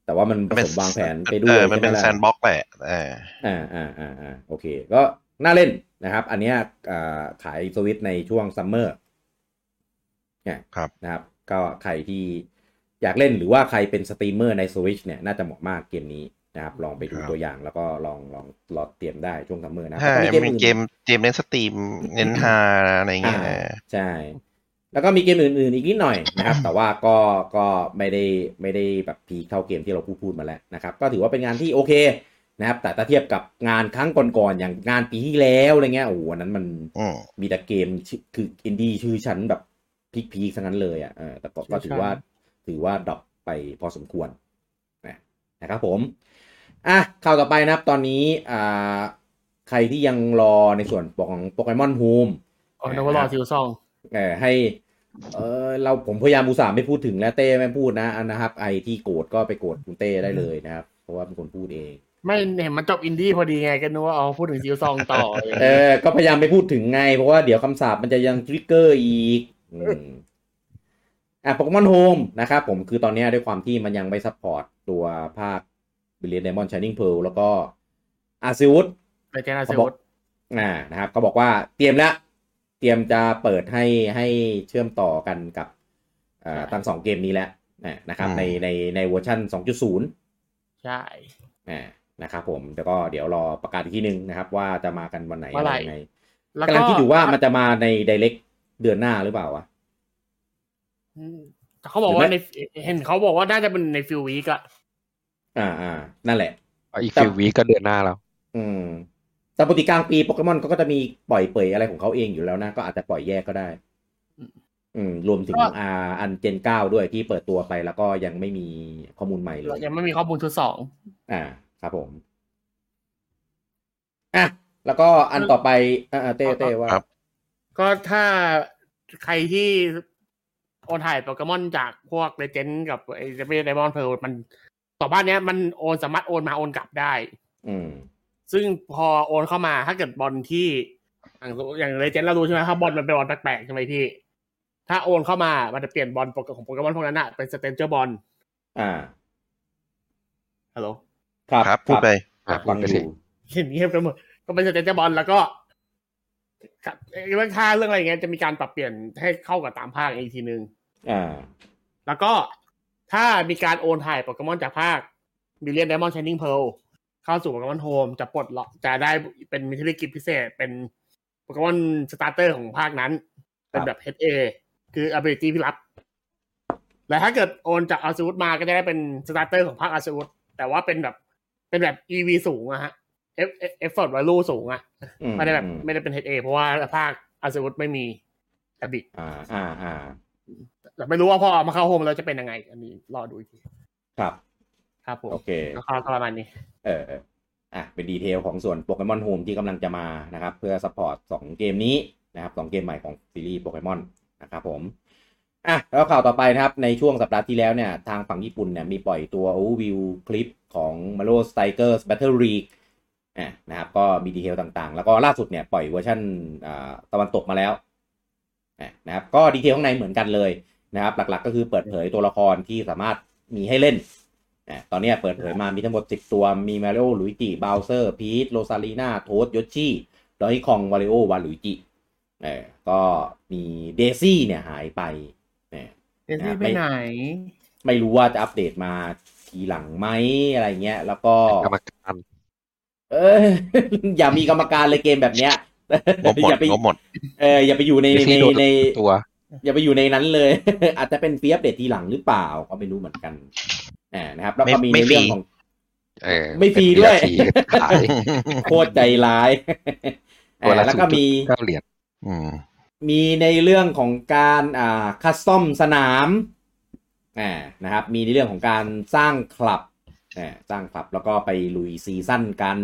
แต่ว่ามันผเป็สนมวางแผนไปด้เอวยอมันเป็นใช่แซไหมนล่ะบ็อกแหละเอออ่าอ่าอ่าอ่าโอเค ก็น่าเล่นนะครับ อันเนี้ยอ่าขายสวิตในช่วงซัมเมอร์เนี่ยครับนะครับ ก็ใครที่อยากเล่นหรือว่าใครเป็นสตรีมเมอร์ใน Switch เนี่ยน่าจะเหมาะมากเกมนี้นะครับ ลองไปดูครับตัวอย่างแล้วก็ลองลองรอเตรียมได้ช่วง summer นะใช่แล้วก็มีอื่นเกมเกมเน้น stream เน้นฮาอะไรเงี้ยอ่าใช่ แล้วก็มีเกมอื่นๆอีกนิดหน่อยนะครับ แต่ว่าก็ก็ไม่ได้ไม่ได้แบบ peak เท่าเกมที่เราพูดพูดมาแล้วนะครับ ก็ถือว่าเป็นงานที่โอเคนะครับแต่ถ้าเทียบกับงานครั้งก่อนๆอย่างงานปีที่แล้วอะไรเงี้ยโอ้โหอันนั้นมันอืมมีแต่เกมชื่อคืออินดี้ชื่อชั้นแบบพีคๆทั้งนั้นเลยอะเออแต่ก็ก็ถือว่าถือว่าดรอปไปพอสมควรนะนะครับผมอะข่าวต่อไปนะครับตอนนี้อ่าใครที่ยังรอในส่วนของโปเกมอนโฮมอ๋อนึกว่ารอซิลซอง เออให้ เออเราผมพยายามอุตส่าห์ไม่พูดถึงแล้วเต้ไม่พูดนะอันนะครับ ไอที่โกรธก็ไปโกรธคุณเต้ได้เลยนะครับ เพราะว่าเป็นคนพูดเอง ไม่เห็นมันจบอินดี้พอดีไงก็นึกว่าเอาพูดถึงซิลซองต่อเออก็พยายามไม่พูดถึงไง เพราะว่าเดี๋ยวคำสาปมันจะยังทริกเกอร์อีกอืมอะโปเกมอนโฮมนะครับผมคือตอนเนี้ยด้วยความที่มันยังไม่ซัพพอร์ตตัวภาคบิลเลียนเดมอนชาร์นิงเพลแล้วก็อาซิวุธไปเจนาเขาซิบลอกอ่านะครับ ก็บอกว่าเตรียมแล้ว เตรียมจะเปิดให้ให้เชื่อมต่อกันกับอ่าทั้งสองเกมนี้แล้วนะนะครับอืมในในในเวอร์ชัน2.0 ใช่อ่านะครับผมแล้วก็เดี๋ยวรอประกาศอีกทีนึงนะครับ ว่าจะมากันวันไหนเมื่อไหร่ยังไงแล้วกำลังคิดอยู่ว่ามันจะมาในไดเ c กเดือนหน้าหรือเปล่าวะอืมแต่เขาบอกว่าในเห็นเขาบอกว่าน่าจะเป็นในฟิลวีกอะอ่าอ่านั่นแหละอีกฟิววีก็เดือนหน้าแล้ว อืม แต่ปกติกลางปีโปเกมอนก็จะมีปล่อยเปยอะไรของเขาเองอยู่แล้วนะ ก็อาจจะปล่อยแยกก็ได้ อืมรวมถึงอ่าอันเจนเก้าด้วยที่เปิดตัวไปแล้วก็ยังไม่มีข้อมูลใหม่เลย ยังไม่มีข้อมูลชุดสองอ่า ครับผม อะ แล้วก็อันต่อไปอ่าเต้เต้ว่าครับก็ถ้าใครที่โอนถ่ายโปเกมอนจากพวกเลเจนด์กับไอ้เดไดมอนเพลมันต่อบ้านเนี้ยมันโอนสามารถโอนมาโอนกลับได้ อืม ซึ่งพอโอนเข้ามาถ้าเกิดบอลที่อย่างอย่างเลเจนด์เรารู้ใช่ไหมถ้าบอลมันเป็นบอลแปลกๆใช่ไหมพี่ ถ้าโอนเข้ามามันจะเปลี่ยนบอลของโปเกมอนพวกนั้นอะเป็น Stranger Ball อ่าฮัลโหลครับครับพูดไปอะฟังพูดไปอสิยู่เห็นเงียบกันหมดก็เป็น Stranger Ball แล้วก็กับเรื่องค่าเรื่องอะไรเงี้ยจะมีการปรับเปลี่ยนให้เข้ากับตามภาคอีกทีนึงอ่า แล้วก็ถ้ามีการโอนถ่ายโปเกมอนจากภาคบิลเลียนไดมอนด์ช i น i งเพล เข้าสู่โปเกมอน Home จะปลดล็อกจะได้เป็น Mystery Gift พิเศษ เป็นโปเกมอน starter ของภาคนั้น เป็นแบบ HA คือ ability ที่ลับ และถ้าเกิดโอนจากอาซูดมาก็จะได้เป็น starter ของภาค Arceus แต่ว่าเป็นแบบเป็นแบบ EV สูงอะฮะ F effort value สูงอะอืมไม่ได้แบบอืมไม่ได้เป็น HA เพราะว่าภาคอาซูดไม่มีแอบิอ่าอ่าอ่าแต่ไม่รู้ว่าพอเอามาเข้า Home แล้วจะเป็นยังไง อันนี้รอดูอีกทีครับ ครับผมโอเคก็ก็ประมาณนี้เออเอออะเป็น detail ของส่วนโปเกมอน Home ที่กำลังจะมานะครับ เพื่อ support สองเกมนี้นะครับสองเกมใหม่ของซีรีส์โปเกมอนนะครับผมอะแล้วข่าวต่อไปนะครับ ในช่วงสัปดาห์ที่แล้วเนี่ย ทางฝั่งญี่ปุ่นเนี่ย มีปล่อยตัว overview คลิปของ Mario Strikers Battle League อะนะครับ ก็มี detail ต่างๆ แล้วก็ล่าสุดเนี่ย ปล่อยเวอร์ชันอ่าตะวันตกมาแล้วอะนะครับก็ detail ข้างในเหมือนกันเลยนะครับ หลักๆก็คือเปิดเผยตัวละครที่สามารถมีให้เล่นอะ ตอนเนี้ยเปิดเผยมามีทั้งหมด 10 ตัว มีมาริโอลุยจิบาวเซอร์ พีท โรซาลีนาโทสย o ชิดอยคอง วาริโอ วาลุยจิเออก็มีเดซี่เนี่ยหายไปเออเดซี่ไปไหน ไม่รู้ว่าจะอัปเดตมาทีหลังไหมอะไรเงี้ย แล้วก็กรรมการ เอออย่ามีกรรมการเลยเกมแบบเนี้ยงบหมดอย่าไปงบหมดเอออย่าไปอยู่ในเดในซี่โดนในตัว อย่าไปอยู่ในนั้นเลย อาจจะเป็นเฟียบเดตทีหลังหรือเปล่าก็ไม่รู้เหมือนกัน อ่านะครับ แล้วก็ไม่มีไม่ในเรื่องฟรีของเออไม่ฟรีด้วยเป็น DLC ขายโคตรใจร้ายตัวละอ่าแล้วก็มีเก้าเหรียญอืมมีในเรื่องของการอ่าคัสตอมสนามอ่านะครับ มีในเรื่องของการสร้างคลับอ่าสร้างคลับแล้วก็ไปลุยซีซั่นกัน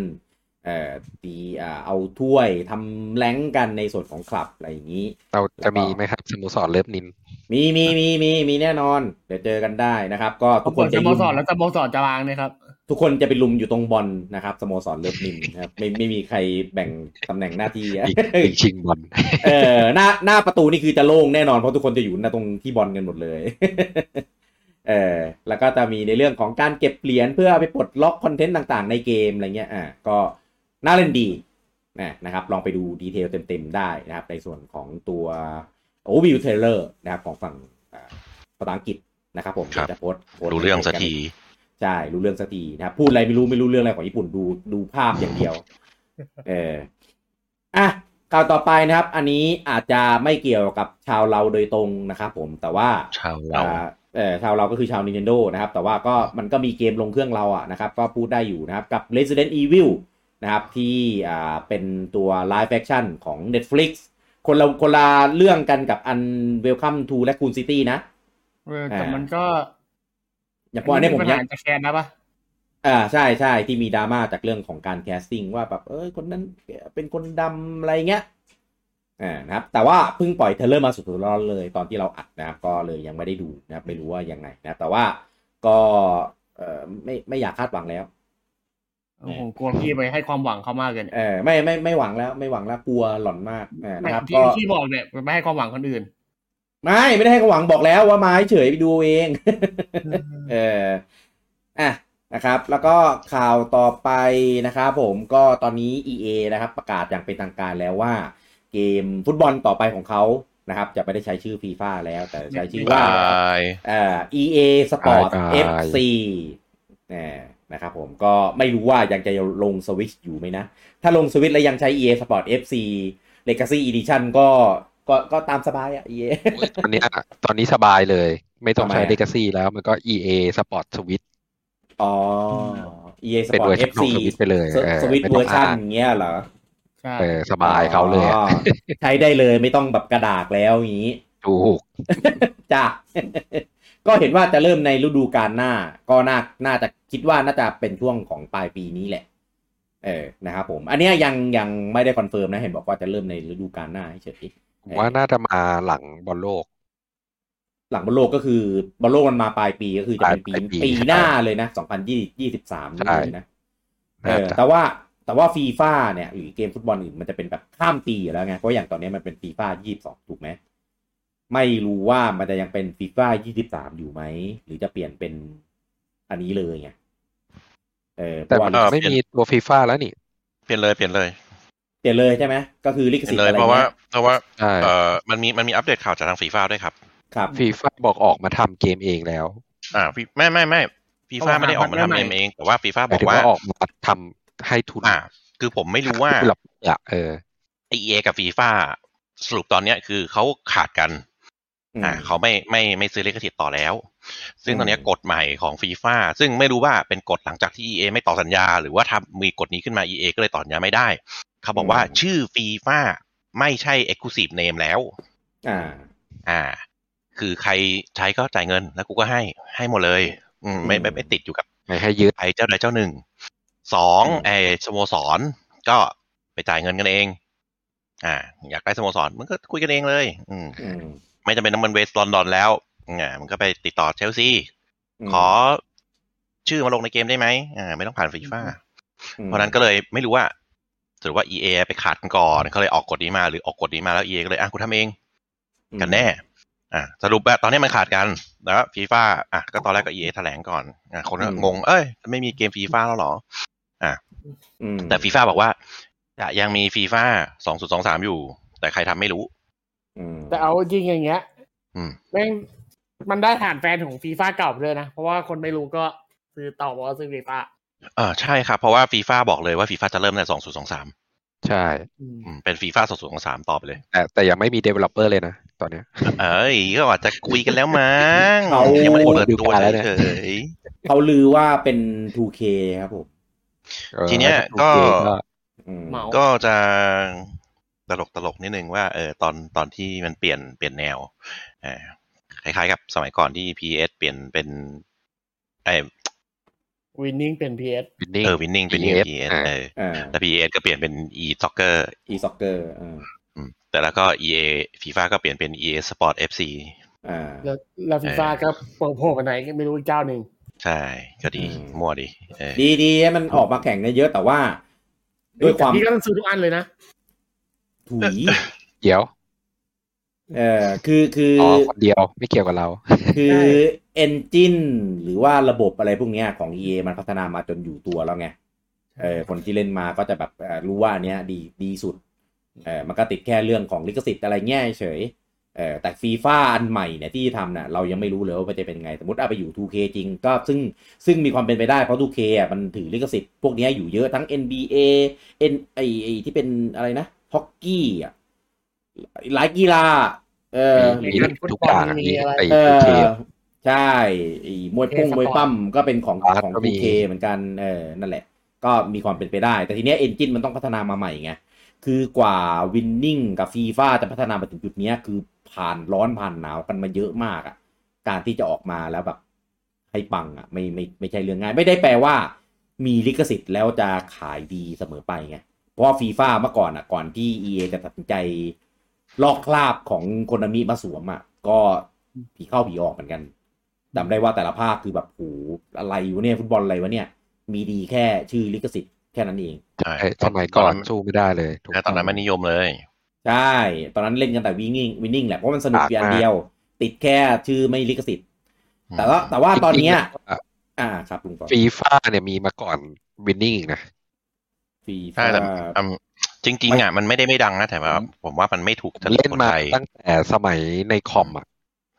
เอ่อตีอ่าเอาถ้วยทำแรงค์กันในส่วนของคลับอะไรอย่างนี้ เราแล้วก็จะมีไหมครับสโมสรเลิฟนิน มีมีมีมีมีแน่นอน เดี๋ยวเจอกันได้นะครับ ก็ทุทุกกคคนนจะจะโมลุมสรแล้วจะโมสรจะวางเนี่ยครับ ทุกคนจะไปลุมอยู่ตรงบอลนะครับสโมสรเลิฟนิมนะครับไม่ไม่มีใครแบ่งตำแหน่งหน้าที่อะอีกอีกชิงบอลเออหน้าหน้าประตูนี่คือจะโล่งแน่นอนเพราะทุกคนจะอยู่หน้าตรงที่บอลกันหมดเลยเออแล้วก็จะมีในเรื่องของการเก็บเหรียญเพื่อเอาไปปลดล็อกคอนเทนต์ต่างๆ ในเกมอะไรเงี้ยอ่าก็น่าเล่นดีนะนะครับ ลองไปดู detail เต็มๆได้นะครับ ในส่วนของตัว overview trailer นะครับของฝั่งอ่าภาษาอังกฤษนะครับผมครับจะโพสต์โพสต์รู้เรื่องสักทีใช่รู้เรื่องสักทีนะครับพูดอะไรไม่รู้ไม่รู้เรื่องอะไรของญี่ปุ่นดูดูภาพอย่างเดียว เอออะข่าวต่อไปนะครับ อันนี้อาจจะไม่เกี่ยวกับชาวเราโดยตรงนะครับผมแต่ว่าชาวเราอ่าเออชาวเราก็คือชาว Nintendo นะครับ แต่ว่าก็มันก็มีเกมลงเครื่องเราอะนะครับ ก็พูดได้อยู่นะครับ กับ Resident Evil นะครับ ที่อ่าเป็นตัว Live Action ของ Netflix คนละคนละเรื่องกันกับอัน Welcome to Raccoon City นะเออแต่อ่ามัมันก็ อย่างพออันนี้ผมปัญยัหางจะแคนนะปะอ่าใช่ใช่ที่มีดราม่าจากเรื่องของการ casting ว่าแบบเอ้ยคนนั้นเป็นคนดำอะไรเงี้ยอ่านะครับ แต่ว่าเพิ่งปล่อย trailer มาสุดๆร้อนๆเลยตอนที่เราอัดนะครับ ก็เลยยังไม่ได้ดูนะครับไม่รู้ว่ายังไงนะแต่ว่าก็เออไม่ไม่อยากคาดหวังแล้ว โอ้โหกลัวพี่ไปให้ความหวังเขามากเลยเนี่ยเออไม่ไม่ไม่หวังแล้ว ไม่หวังแล้วกลัวหลอนมากเออนะครับที่ก็ที่บอกเนี่ยไม่ให้ความหวังคนอื่น ไม่ไม่ได้ให้เขาหวังบอกแล้วว่ามาเฉยๆไปดูเองเอออะนะครับ แล้วก็ข่าวต่อไปนะครับผมก็ตอนนี้ EA นะครับ ประกาศอย่างเป็นทางการแล้วว่า เกมฟุตบอลต่อไปของเขานะครับ จะไม่ได้ใช้ชื่อฟีฟ่าแล้ว แต่ใช้ชื่อว่าบายเอ่อ EA Sport บาย FC แน่ นะครับผมก็ไม่รู้ว่ายังจะลงสวิตช์อยู่ไหมนะ ถ้าลงสวิตช์แล้วยังใช้ EA Sport FC Legacy Edition ก็ก็ก็ตามสบายอะ EA โอ้ยตอนเนี้ยตอนนี้สบายเลย ไม่ต้องทำไมใช้อะ Legacy แล้วมันก็ EA Sport Switch อ๋อ EA เป็น Sport เวอร์ชัน FC ของ Switch ไปเลยสเออสวิตไม่เวต้อองร์ชันอ่านอย่างเงี้ยเหรอใช่เออสบายเขาเลยอะอ๋อใช้ได้เลยไม่ต้องแบบกระดาษแล้วอย่างนี้ ถูก จ้า ก็เห็นว่าจะเริ่มในฤดูกาลหน้า ก็น่าน่าจะคิดว่าน่าจะเป็นช่วงของปลายปีนี้แหละ เออนะครับผม อันเนี้ยยังยังไม่ได้ confirm นะ เห็นบอกว่าจะเริ่มในฤดูกาลหน้าเฉยผมว่าน่าจะมาหลังบอลโลก หลังบอลโลกก็คือบอลโลกมันมาปลายปีก็คือจะเป็นปีปลายปีปีหน้าเลยนะ2023ใช่นี่เลยนะเออน่าจะแต่ว่าแต่ว่าฟีฟ่าเนี่ยหรือเกมฟุตบอลอื่นมันจะเป็นแบบข้ามปีอยู่แล้วไงเพราะอย่างตอนนี้มันเป็นฟีฟ่ายี่สองถูกไหม ไม่รู้ว่ามันจะยังเป็นฟีฟ่ายี่สิบสามอยู่ไหม หรือจะเปลี่ยนเป็นอันนี้เลยไงเออแต่ราะว่ามันไม่มีตัวฟีฟ่าแล้วนี่ เปลี่ยนเลยเปลี่ยนเลย เปลี่ยนเลยใช่ไหมก็คือลิขเปลี่สิยทนธิ์เลยอะไรเพราะว่าเงี้ยเพราะว่าใช่เอ่อมันมีมันมีอัปเดตข่าวจากทางฟีฟ่าด้วยครับ ครับฟีฟ่าบอกออกมาทำเกมเองแล้ว อ่า FIFA ไม่ไม่ไม่ฟีฟ่าเอามาไม่ได้ออกมาทำทำใหม่เองเองแต่ว่าฟีฟ่าหบมาอยกถึงว่าว่าออกมาทำให้ทุนอ่าคือผมไม่รู้ว่าผู้หลับอะเออไอเอกับฟีฟ่าสรุปตอนเนี้ยคือเขาขาดกัน อ่าเขาไม่ไม่ไม่ซื้อลิขสิทธิ์ต่อแล้ว ซึ่งตอนเนี้ยอืมกฎใหม่ของฟีฟ่าซึ่งไม่รู้ว่าเป็นกฎหลังจากที่ EA ไม่ต่อสัญญา หรือว่าทำมีกฎนี้ขึ้นมา EA ก็เลยต่อสัญญาไม่ได้ เขาบอกว่าชื่อฟีฟ่าไม่ใช่ Exclusive Name แล้ว อ่า อ่า คือใครใช้ก็จ่ายเงินแล้วกูก็ให้ให้หมดเลย อืมไม่ไม่ไม่ติดอยู่กับไม่ให้ยึดไอ้เจ้าใดเจ้าหนึ่งสองอืมไอ้สโมสรก็ไปจ่ายเงินกันเอง อ่า อยากได้สโมสรมันก็คุยกันเองเลย อืมอืม ไม่จำเป็นต้องมันเวสต์ลอนดอนแล้วอ่ามันก็ไปติดต่อเชลซีมขอชื่อมาลงในเกมได้ไหมอ่าไม่ต้องผ่านฟีฟ่าอืมเพราะฉะนั้นก็เลยไม่รู้ว่าถือว่า EA ไปขาดกันก่อนเขาเลยออกกฎนี้มาหรือออกกฎนี้มาแล้ว EA ก็เลยอะกูทำเอง กันแน่ อะสรุปแบบตอนนี้มันขาดกันแล้วฟีฟ่าอะก็ตอนแรกก็ EA แถลงก่อนอะคนก็งง เอ้ย ไม่มีเกมฟีฟ่าแล้วเหรออืมแต่ฟีฟ่าบอกว่าจะยังมีฟีฟ่าสองศูนย์สองสามอยู่ แต่ใครทำไม่รู้อืม แต่เอาจริงอย่างเงี้ยอืมแม่งมันได้ฐานแฟนของฟีฟ่าเก่าเลยนะ เพราะว่าคนไม่รู้ก็ซื้อต่อบอกว่าซื้อฟีฟ่าเออใช่ครับ เพราะว่าฟีฟ่าบอกเลยว่าฟีฟ่าจะเริ่มในสองศูนย์สองสามใช่ เป็นฟีฟ่าสองศูนย์สองสามต่อไปเลย แต่แต่ยังไม่มี developer เลยนะ ตอนเนี้ย เอ้ยก็อาจจะคุยกันแล้วมั้งเขายังไม่ได้เปิดตัวดูการแล้วเนี่ยเฉยเขาลือว่าเป็น 2K ครับผมออทีเนี้ยถ้าก็โอเคอืมเหมาก็จะ ตลกตลกนิดนึงว่าเออตอนตอนที่มันเปลี่ยนเปลี่ยนแนวเออคล้ายๆกับสมัยก่อนที่ PES เปลี่ยนเป็นไอ Winning เป็น PES Winning เออ Winning เป็น PES PES อ่าเอออ่าแล้ว PS ก็เปลี่ยนเป็น e soccer e soccer อ่าอืมแต่แล้วก็ EA FIFA ก็เปลี่ยนเป็น EA Sports FC อ่าแล้วแล้วฟีฟ่าก็โผล่ไปไหนก็ไม่รู้อีกเจ้าหนึ่งใช่ ก็ดีอืมมั่วดีเออดีดีให้มันออกมาแข่งได้เยอะแต่ว่า ด้วยความแต่พี่ก็ต้องซื้อทุกอันเลยนะ ถุยเดี๋ยว เออคือคืออ๋ออคนเดียวไม่เกี่ยวกับเรา คือเอนจินหรือว่าระบบอะไรพวกเนี้ยของ EA มันพัฒนามาจนอยู่ตัวแล้วไงเออคนที่เล่นมาก็จะแบบเอ่อรู้ว่าอันเนี้ยดีดีสุดเออมันก็ติดแค่เรื่องของลิขสิทธิ์อะไรเงี้ยเฉยเออแต่ฟีฟ่าอันใหม่เนี่ยที่ทำเนี่ยเรายังไม่รู้เลยว่ามันจะเป็นไง สมมติเอาไปอยู่ 2K จริงก็ซึ่งซึ่งมีความเป็นไปได้เพราะ 2K อะมันถือลิขสิทธิ์พวกเนี้ยอยู่เยอะทั้ง NBA N ไอไอที่เป็นอะไรนะ ฮอกกี้อะหลายกีฬา เออมีมีทุกอย่างอันนี้ไอ้เอโอเคอใช่ไอ้มวยพุ่งเอสปอร์ตมวยปั้มก็เป็นของบาสของก็มี 2K เหมือนกันเออนั่นแหละ ก็มีความเป็นไปได้ แต่ทีเนี้ยเอนจินมันต้องพัฒนามาใหม่ไงคือกว่าวินนิ่งกับฟีฟ่าจะพัฒนามาถึงจุดเนี้ยคือผ่านร้อนผ่านหนาวกันมาเยอะมากอะ่ะ การที่จะออกมาแล้วแบบให้ปังอะ่ะไม่ไม่ไม่ใช่เรื่องง่าย ไม่ได้แปลว่า มีลิขสิทธิ์แล้วจะขายดีเสมอไปไง เพราะว่าฟีฟ่าเมื่อก่อนอะก่อนที่ EA จะตัดสินใจลอกคราบของโคนามิมาสวมอะก็ผีเข้าผีออกเหมือนกันจำได้ว่าแต่ละภาคคือแบบโหอะไรอยู่เนี่ยฟุตบอลอะไรวะเนี่ย มีดีแค่ชื่อลิขสิทธิ์แค่นั้นเองใช่ไอ้สมัยก่อนสู้ไม่ได้เลยถูกตอนนั้นไม่นิยมเลย ใช่ ตอนนั้นเล่นกันแต่วินนิ่งวินนิ่งแหละ เพราะมันสนุกปากเพียงมากเดียว ติดแค่ชื่อไม่ลิขสิทธิ์ แต่ว่าแต่ว่าตอนเนี้ยจริงๆแล้วอ่าครับลุงต่อฟีฟ่าเนี่ยมีมาก่อนวินนิ่งอีกนะ ฟีใช่ฟ่าแต่อืมจริงๆอะมันไม่ได้ไม่ดังนะแต่ว่าผมว่ามันไม่ถูกจริตเล่นคนมาไทยตั้งแต่สมัยในคอมอะ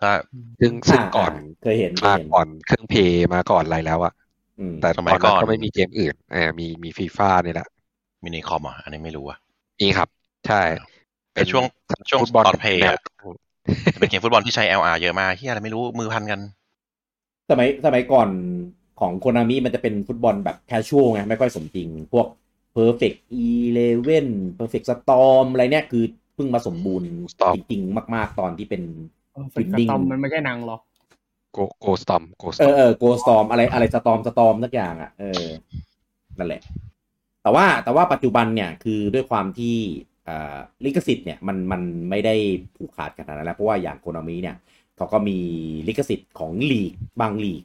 ถ้าซึ่งซึ่งก่อนเคยเห็นเคยมาเห็นก่อนเครื่องเพย์มาก่อนอะไรแล้วอะอืมแต่สตมัอยนก่นั้อนนก็ไม่มีเกมอื่นเออมีมีฟีฟ่านี่แหละมินิคอมอะอันนี้ไม่รู้อะนี่ครับ ใช่แต่ช่วงช่วงฟุตบอลตอนเพย์แนอะวเป็นเกมฟุตบอลที่ใช้ LR เยอะมากที่อะไรไม่รู้มือพันกัน สมัยสมัยก่อนของโคนามิมันจะเป็นฟุตบอลแบบแคชชวลไงไม่ค่อยสมจริง พวก Perfect Eleven Perfect Storm อะไรเนี่ยคือเพิ่งมาสมบูรณ์ Storm จริงๆ มาก ๆ ตอนที่เป็นฟิก Winning ตอมมันไม่ใช่หนังหรอกโกโกสตอมโกสเอตออมเออโกสตอมอะไรอะไรสตอมสตอมสักอย่างอะเออนั่นแหละ แต่ว่าแต่ว่าปัจจุบันเนี่ยคือด้วยความที่อ่าลิขสิทธิ์เนี่ยมันมันไม่ได้ผูกขาดขนาดนั้นแล้วเพราะว่าอย่างโคนามิเนี่ยเขาก็มีลิขสิทธิ์ของลีกบางลีก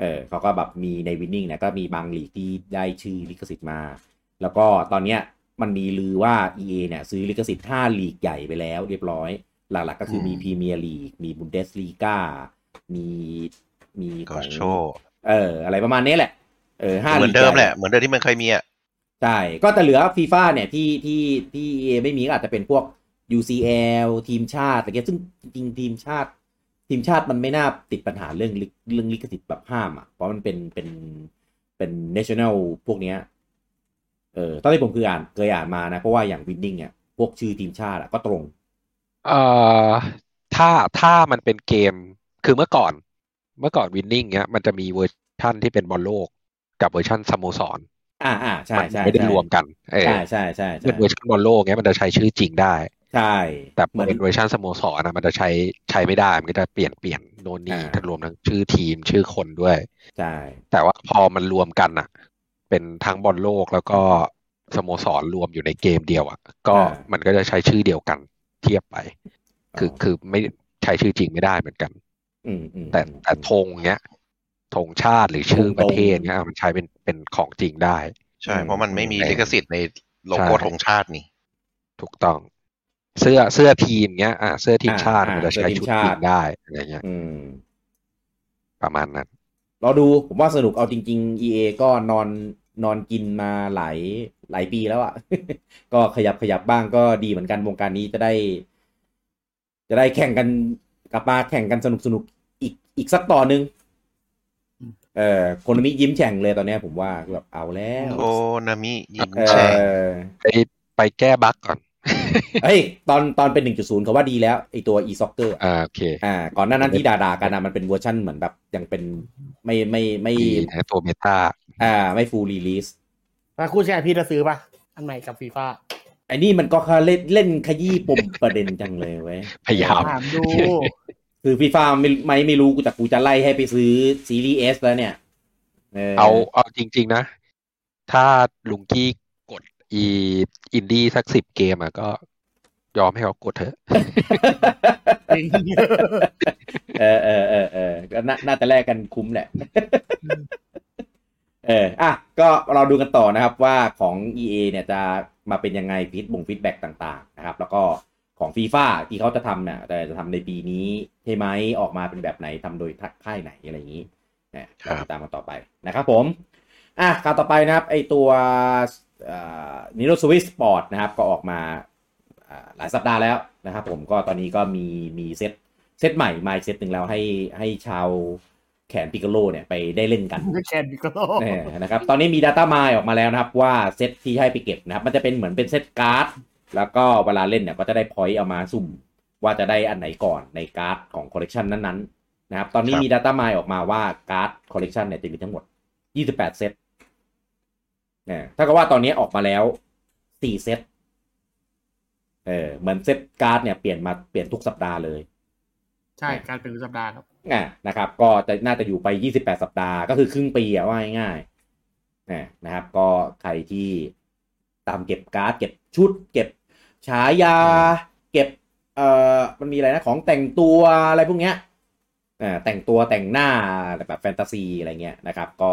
เออเขาก็แบบมีในวินนิ่งเนี่ยก็มีบางลีกที่ได้ชื่อลิขสิทธิ์มา แล้วก็ตอนเนี้ยมันมีลือว่า EA เนี่ยซื้อลิขสิทธิ์5ลีกใหญ่ไปแล้วเรียบร้อย หลักๆก็คือมีอืมพรีเมียร์ลีก มีบุนเดสลีกามีมีขก็องโชว์เอออะไรประมาณนี้แหละ เออห้าเหมือนลีกเดิมใญ่แหละ เหมือนเดิมที่มันเคยมีอะใช่ ก็จะเหลือฟีฟ่าเนี่ยที่ที่ที่ EA ไม่มีก็อาจจะเป็นพวก UCL ทีมชาติอะไรเงี้ยซึ่งจริงๆทีมชาติ ทีมชาติมันไม่น่าติดปัญหาเรื่องลิเรื่องลิขสิทธิ์แบบห้ามอะเพราะมันเป็นเป็นเป็น national พวกเนี้ยเออตอนที่ผมคืออ่านเคยอ่านมานะ เพราะว่าอย่างวินดิ้งเนี่ยพวกชื่อทีมชาติอะก็ตรง เอ่อถ้าถ้ามันเป็นเกมคือเมื่อก่อน เมื่อก่อน Winning เนี้ยมันจะมีเวอร์ชั่นที่เป็นบอลโลก กับเวอร์ชันสโมสรอ่าอ่าใช่มันใช่ไม่ได้ใช่รวมกันเออใช่ใช่ใช่ใช่เป็นเวอร์ชันบอลโลกเงี้ยมันจะใช้ชื่อจริงได้ ใช่ แต่พเหมือนเป็นเวอร์ชันสโมสรนะมันจะใช้ใช้ไม่ได้ มันก็จะเปลี่ยนเปลี่ยนโน่นนี่อ่าทั้งรวมทั้งชื่อทีมชื่อคนด้วย ใช่ แต่ว่าพอมันรวมกันอะ เป็นทั้งบอลโลกแล้วก็สโมสรรวมอยู่ในเกมเดียวอะ ก็มันก็จะใช้ชื่อเดียวกันเทียบไป คือคือไม่ใช้ชื่อจริงไม่ได้เหมือนกัน อืมอืมแต่แต่ธงเนี้ยธงชาติหรือชื่อธงประเทศตรงเนี้ยมันใช้เป็นเป็นของจริงได้ ใช่ เพราะมันไม่มีเออลิขสิทธิ์ในโลโก้ใช่ธงชาตินี่ ถูกต้อง เสื้อเสื้อทีมเนี้ย อะเสื้อทีมอ่าชาติอ่ามันจะใช้เสื้อทีมชุดชาติทีมได้อะไรเงี้ยอืมประมาณนั้นรอดูผมว่าสนุกเอาจริง ๆ EA ก็นอนนอนกินมาหลายหลายปีแล้วอะ่ะ ก็ขยับขยับบ้างก็ดีเหมือนกันวงการนี้จะได้ จะได้แข่งกันกลับมาแข่งกันสนุกสนุกอีกอีกสักต่อหนึ่งเออ Konami ยิ้มแฉ่งเลยตอนเนี้ยผมว่าแบบเอาแล้วโคนามิยิงเอแช่งอไปไปแก้บั๊กก่อน เฮ้ยตอนตอนเป็น1.0เขาว่าดีแล้วไอตัว e-soccer อ่าโอเคอ่าก่อนหน้านั้นที่ด่าๆกันนะมันเป็นเวอร์ชั่นเหมือนแบบยังเป็นไม่ไม่ไม่ดีนะตัว beta อ่าไม่ full release ถ้าคู่แชร์พี่จะซื้อปะอันใหม่กับฟีฟ่าไอ้นี่มันก็แค่เล่นเล่นขยี้ปมประเด็นจังเลยเว้ยพยายามถามดูคือฟีฟ่าไม่ไม่ไม่รู้กูแต่กูจะไล่ให้ไปซื้อ Series S แล้วเนี่ย เอาเอาจริง ๆ นะ ถ้าลุงกี้กด อีอินดี้สักสิบเกมอะก็ยอมให้เขากดเถอะจริงเออเออเออเออก็น่าน่าจะแลกกันคุ้มแหละ เออ อะ ก็เราดูกันต่อนะครับว่าของ EA เนี่ยจะมาเป็นยังไง feedback feedback ต่าง ๆ นะครับ แล้วก็ของฟีฟ่าที่เขาจะทำเนี่ยแต่จะทำในปีนี้ใช่ไหมออกมาเป็นแบบไหนทำโดยค่ายไหนอะไรอย่างนี้เนี่ยเราติดตามกันต่อไปนะครับผม อะข่าวต่อไปนะครับ ไอตัว Nintendo Switch Sports นะครับก็ออกมาอ่าหลายสัปดาห์แล้วนะครับผมก็ตอนนี้ก็มีมีเซตเซตใหม่มาอีกเซตหนึ่งแล้วให้ให้ชาวแขนปิกโลเนี่ยไปได้เล่นกันแคนดิโกโลเนี่ยนะครับตอนนี้มี Data m i ออกมาแล้วนะครับว่าเซตที่ให้ไปเก็บนะครับมันจะเป็นเหมือนเป็นเซตการ์ดแล้วก็เวลาเล่นเนี่ยก็จะได้ point เอามาสุ่มว่าจะได้อันไหนก่อนในการ์ดของคอลเลกชันนั้นๆนะครับตอนนี้มี Data m i ออกมาว่าการ์ดคอลเลกชันเนี่ยจะมีทั้งหมด 28 เซตเนี่ยถ้ากับว่าตอนนี้ออกมาแล้ว4เซตเออเหมือนเซตการ์ดเนี่ยเปลี่ยนมาเปลี่ยนทุกสัปดาห์เลย ใช่การเป็นสัปดาห์ครับอะนะครับ ก็จะน่าจะอยู่ไป28สัปดาห์ก็คือครึ่งปีอะว่าง่ายๆนะนะครับ ก็ใครที่ตามเก็บการ์ดเก็บชุด เก็บฉายา เก็บเอ่อมันมีอะไรนะของแต่งตัวอะไรพวกเนี้ยอ่าแต่งตัวแต่งหน้าแบบแฟนตาซีอะไรเงี้ยนะครับ ก็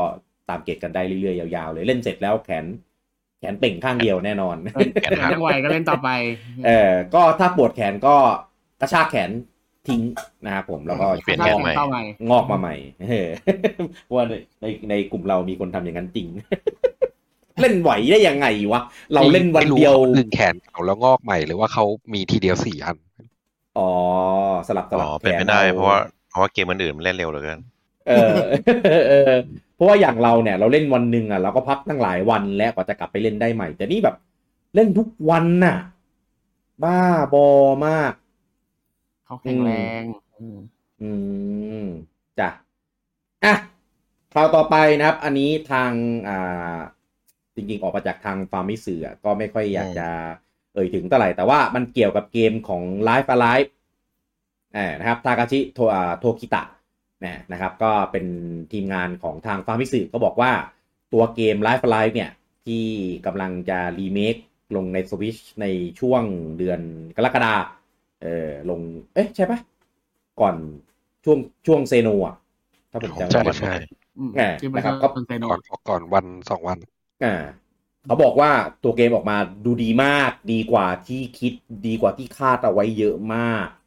ตามเก็บกันได้เรื่อยๆยาวๆเลยเล่นเสร็จแล้วแขน แขนเป่งข้างเดียวแน่นอนแขนหักยังไหวก็เล่นต่อไป เออก็ถ้าปวดแขนก็กระชากแขนทิ้งนะครับผมแล้วก็เปลี่ยนถ้าแขนแข่งใหม่เข้าใหม่งอกมาใหม่เออเพราะว่าในในในกลุ่มเรามีคนทำอย่างนั้นจริง เล่นไหวได้ยังไงวะ เราเล่นวันเดียวไม่รู้าขาดึงแขนเก่าแล้วงอกใหม่หรือว่าเขามีทีเดียวสี่อันอ๋อสลับสอ๋ลับอแขเป็นไปได้เพราะว่าเพราะว่าเกมอื่นๆมันเล่นเร็วเหลือเกินเออ เออเพราะว่าอย่างเราเนี่ยเราเล่นวันหนึ่งอะเราก็พักตั้งหลายวันแล้วกว่าจะกลับไปเล่นได้ใหม่ แต่นี่แบบเล่นทุกวันน่ะ บ้าบอมาก เขาแข็งแรงอืมอืมจ้ะอะคราวต่อไปนะครับ อันนี้ทางอ่าจริงๆ ออกมาจากทางฟาร์มิสื่อก็ไม่ค่อยอยากจะเอ่ยถึงเท่าไหร่ แต่ว่ามันเกี่ยวกับเกมของ Life Alive อ่านะครับ ทากาชิโทโทคิตะ นะครับ ก็เป็นทีมงานของทาง Famitsu ก็บอกว่าตัวเกม Live A Live เนี่ย ที่กำลังจะรีเมคลงใน Switch ในช่วงเดือนกรกฎาเออลง เอ๊ะ ใช่ปะก่อนช่วงช่วง Xeno อะ ถ้าผมจำใช่ไม่ผิดใช่อืมแหม่ที่มันะครับก็เป็น Xeno ก่อนก่อนวันสองวันอ่าเขาบอกว่าตัวเกมออกมาดูดีมาก ดีกว่าที่คิดดีกว่าที่คาดเอาไว้เยอะมากเ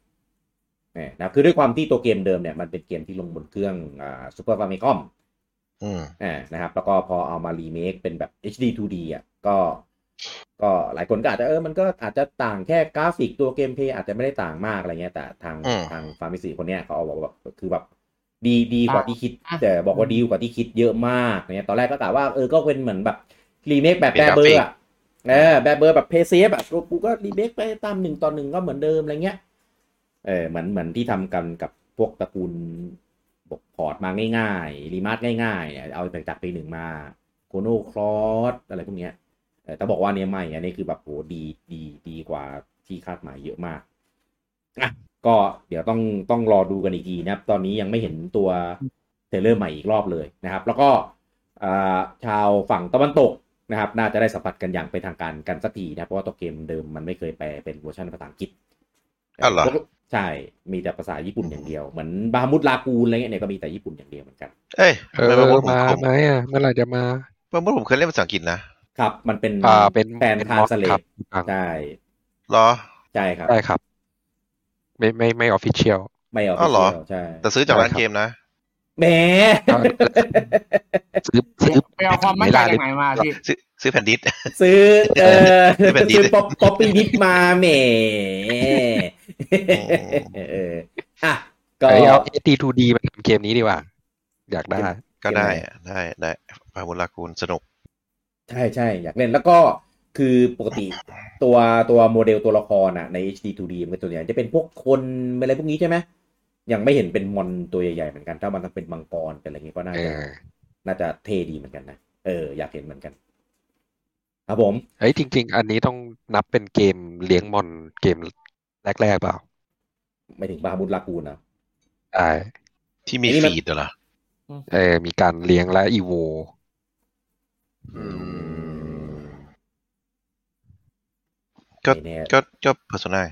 นี่ยนะคือด้วยความที่ตัวเกมเดิมเนี่ยมันเป็นเกมที่ลงบนเครื่องอ่า Super Famicom อืมอ่านะครับ แล้วก็พอเอามารีเมคเป็นแบบ HD 2D อะก็ ก็หลายคนก็อาจจะเออมันก็อาจจะต่างแค่กราฟิกตัว gameplay อาจจะไม่ได้ต่างมากอะไรเงี้ยแต่ทางอืมทาง Famitsu คนเนี้ยเขาเอาบอกว่าแบบคือแบบดีดีกว่าที่คิด แต่บอกว่าดีกว่าที่คิดเยอะมากเนี่ยตอนแรกก็กะว่าเออก็เป็นเหมือนแบบรีเมคแบบเป็นแบบเบอกราฟิร์กอะเออแบบเบอร์แบบเพย์เซฟอะกูก็รีเมคไปตามหนึ่งต่อหนึ่งก็เหมือนเดิมอะไรเงี้ย เออเหมือนเหมือนที่ทำกันกับพวกตระกูลบกพอร์ตมาง่ายๆ รีมาร์ง่ายๆเอาจากจากปีหนึ่งมาโคโนคลอสอะไรพวกเนี้ยแต่บอกว่าเนี้ยใหม่ อันนี้คือแบบโหดีดีดีกว่าที่คาดหมายเยอะมากอะก็เดี๋ยวต้องต้องรอดูกันอีกทีนะครับ ตอนนี้ยังไม่เห็นตัว trailer ใหม่อีกรอบเลยนะครับ แล้วก็ชาวฝั่งตะวันตกนะครับ น่าจะได้สัมผัสกันอย่างเป็นทางการกันสักทีนะเพราะว่าตัวเกมเดิมมันไม่เคยแปลเป็นเวอร์ชันภาษาอังกฤษอ้าวเหรอ ใช่ มีแต่ภาษาญี่ปุ่นอย่างเดียว เหมือน Bahamut Lagoon อะไรเงี้ยเนี่ยก็มีแต่ญี่ปุ่นอย่างเดียวเหมือนกัน เอ้ยเออเมื่อผมมาผมไหมอะเมื่อไหร่จะมาเมื่อผมเคยเล่นภาษาอังกฤษนะครับ มันเป็นอ่าเป็นแฟนเป็นทานมอดสเลครับใช่เหรอ ใช่ครับใช่ครับ ไม่ไม่ไม่ออฟฟิเชียลไม่เอาอ้าวเหรอใช่แต่ซื้อจากร้านใช่ครับเกมนะแหมซื้อซื้อไปเอาความมั่นใจจากไหนมาพี่ ซื้อซื้อแผ่นดิสซื้อเออซื้อเป็นดิสซื้อป๊อปป๊อปปี้ดิสมาแหมเอออะก็เอ้ยเอา AT2D มาทำเกมนี้ดีกว่า อยากได้ ก็ได้อะได้ได้พาวุลาคูณสนุก ใช่ใช่อยากเล่นแล้วก็คือปกติตัวตัวโมเดลตัวละครอะใน HD 2D มันก็ตัวใหญ่จะเป็นพวกคนอะไรพวกนี้ใช่ไหมยังไม่เห็นเป็นมอนตัวใหญ่ๆเหมือนกัน ถ้ามันต้องเป็นมังกรเป็นอะไรอย่างงี้ก็น่าเอจะอน่าจะเท่ดีเหมือนกันนะเอออยากเห็นเหมือนกัน ครับผมเฮ้ยจริง ๆ อันนี้ต้องนับเป็นเกมเลี้ยงมอนเกมแรกๆเปล่า ไม่ถึงบาฮามุดลากูนนะใช่ที่มีอันนี้มันฟีดเหรอเออมีการเลี้ยงและอีโวอืมก็ไม่แน่ก็ก็เพอร์โซนา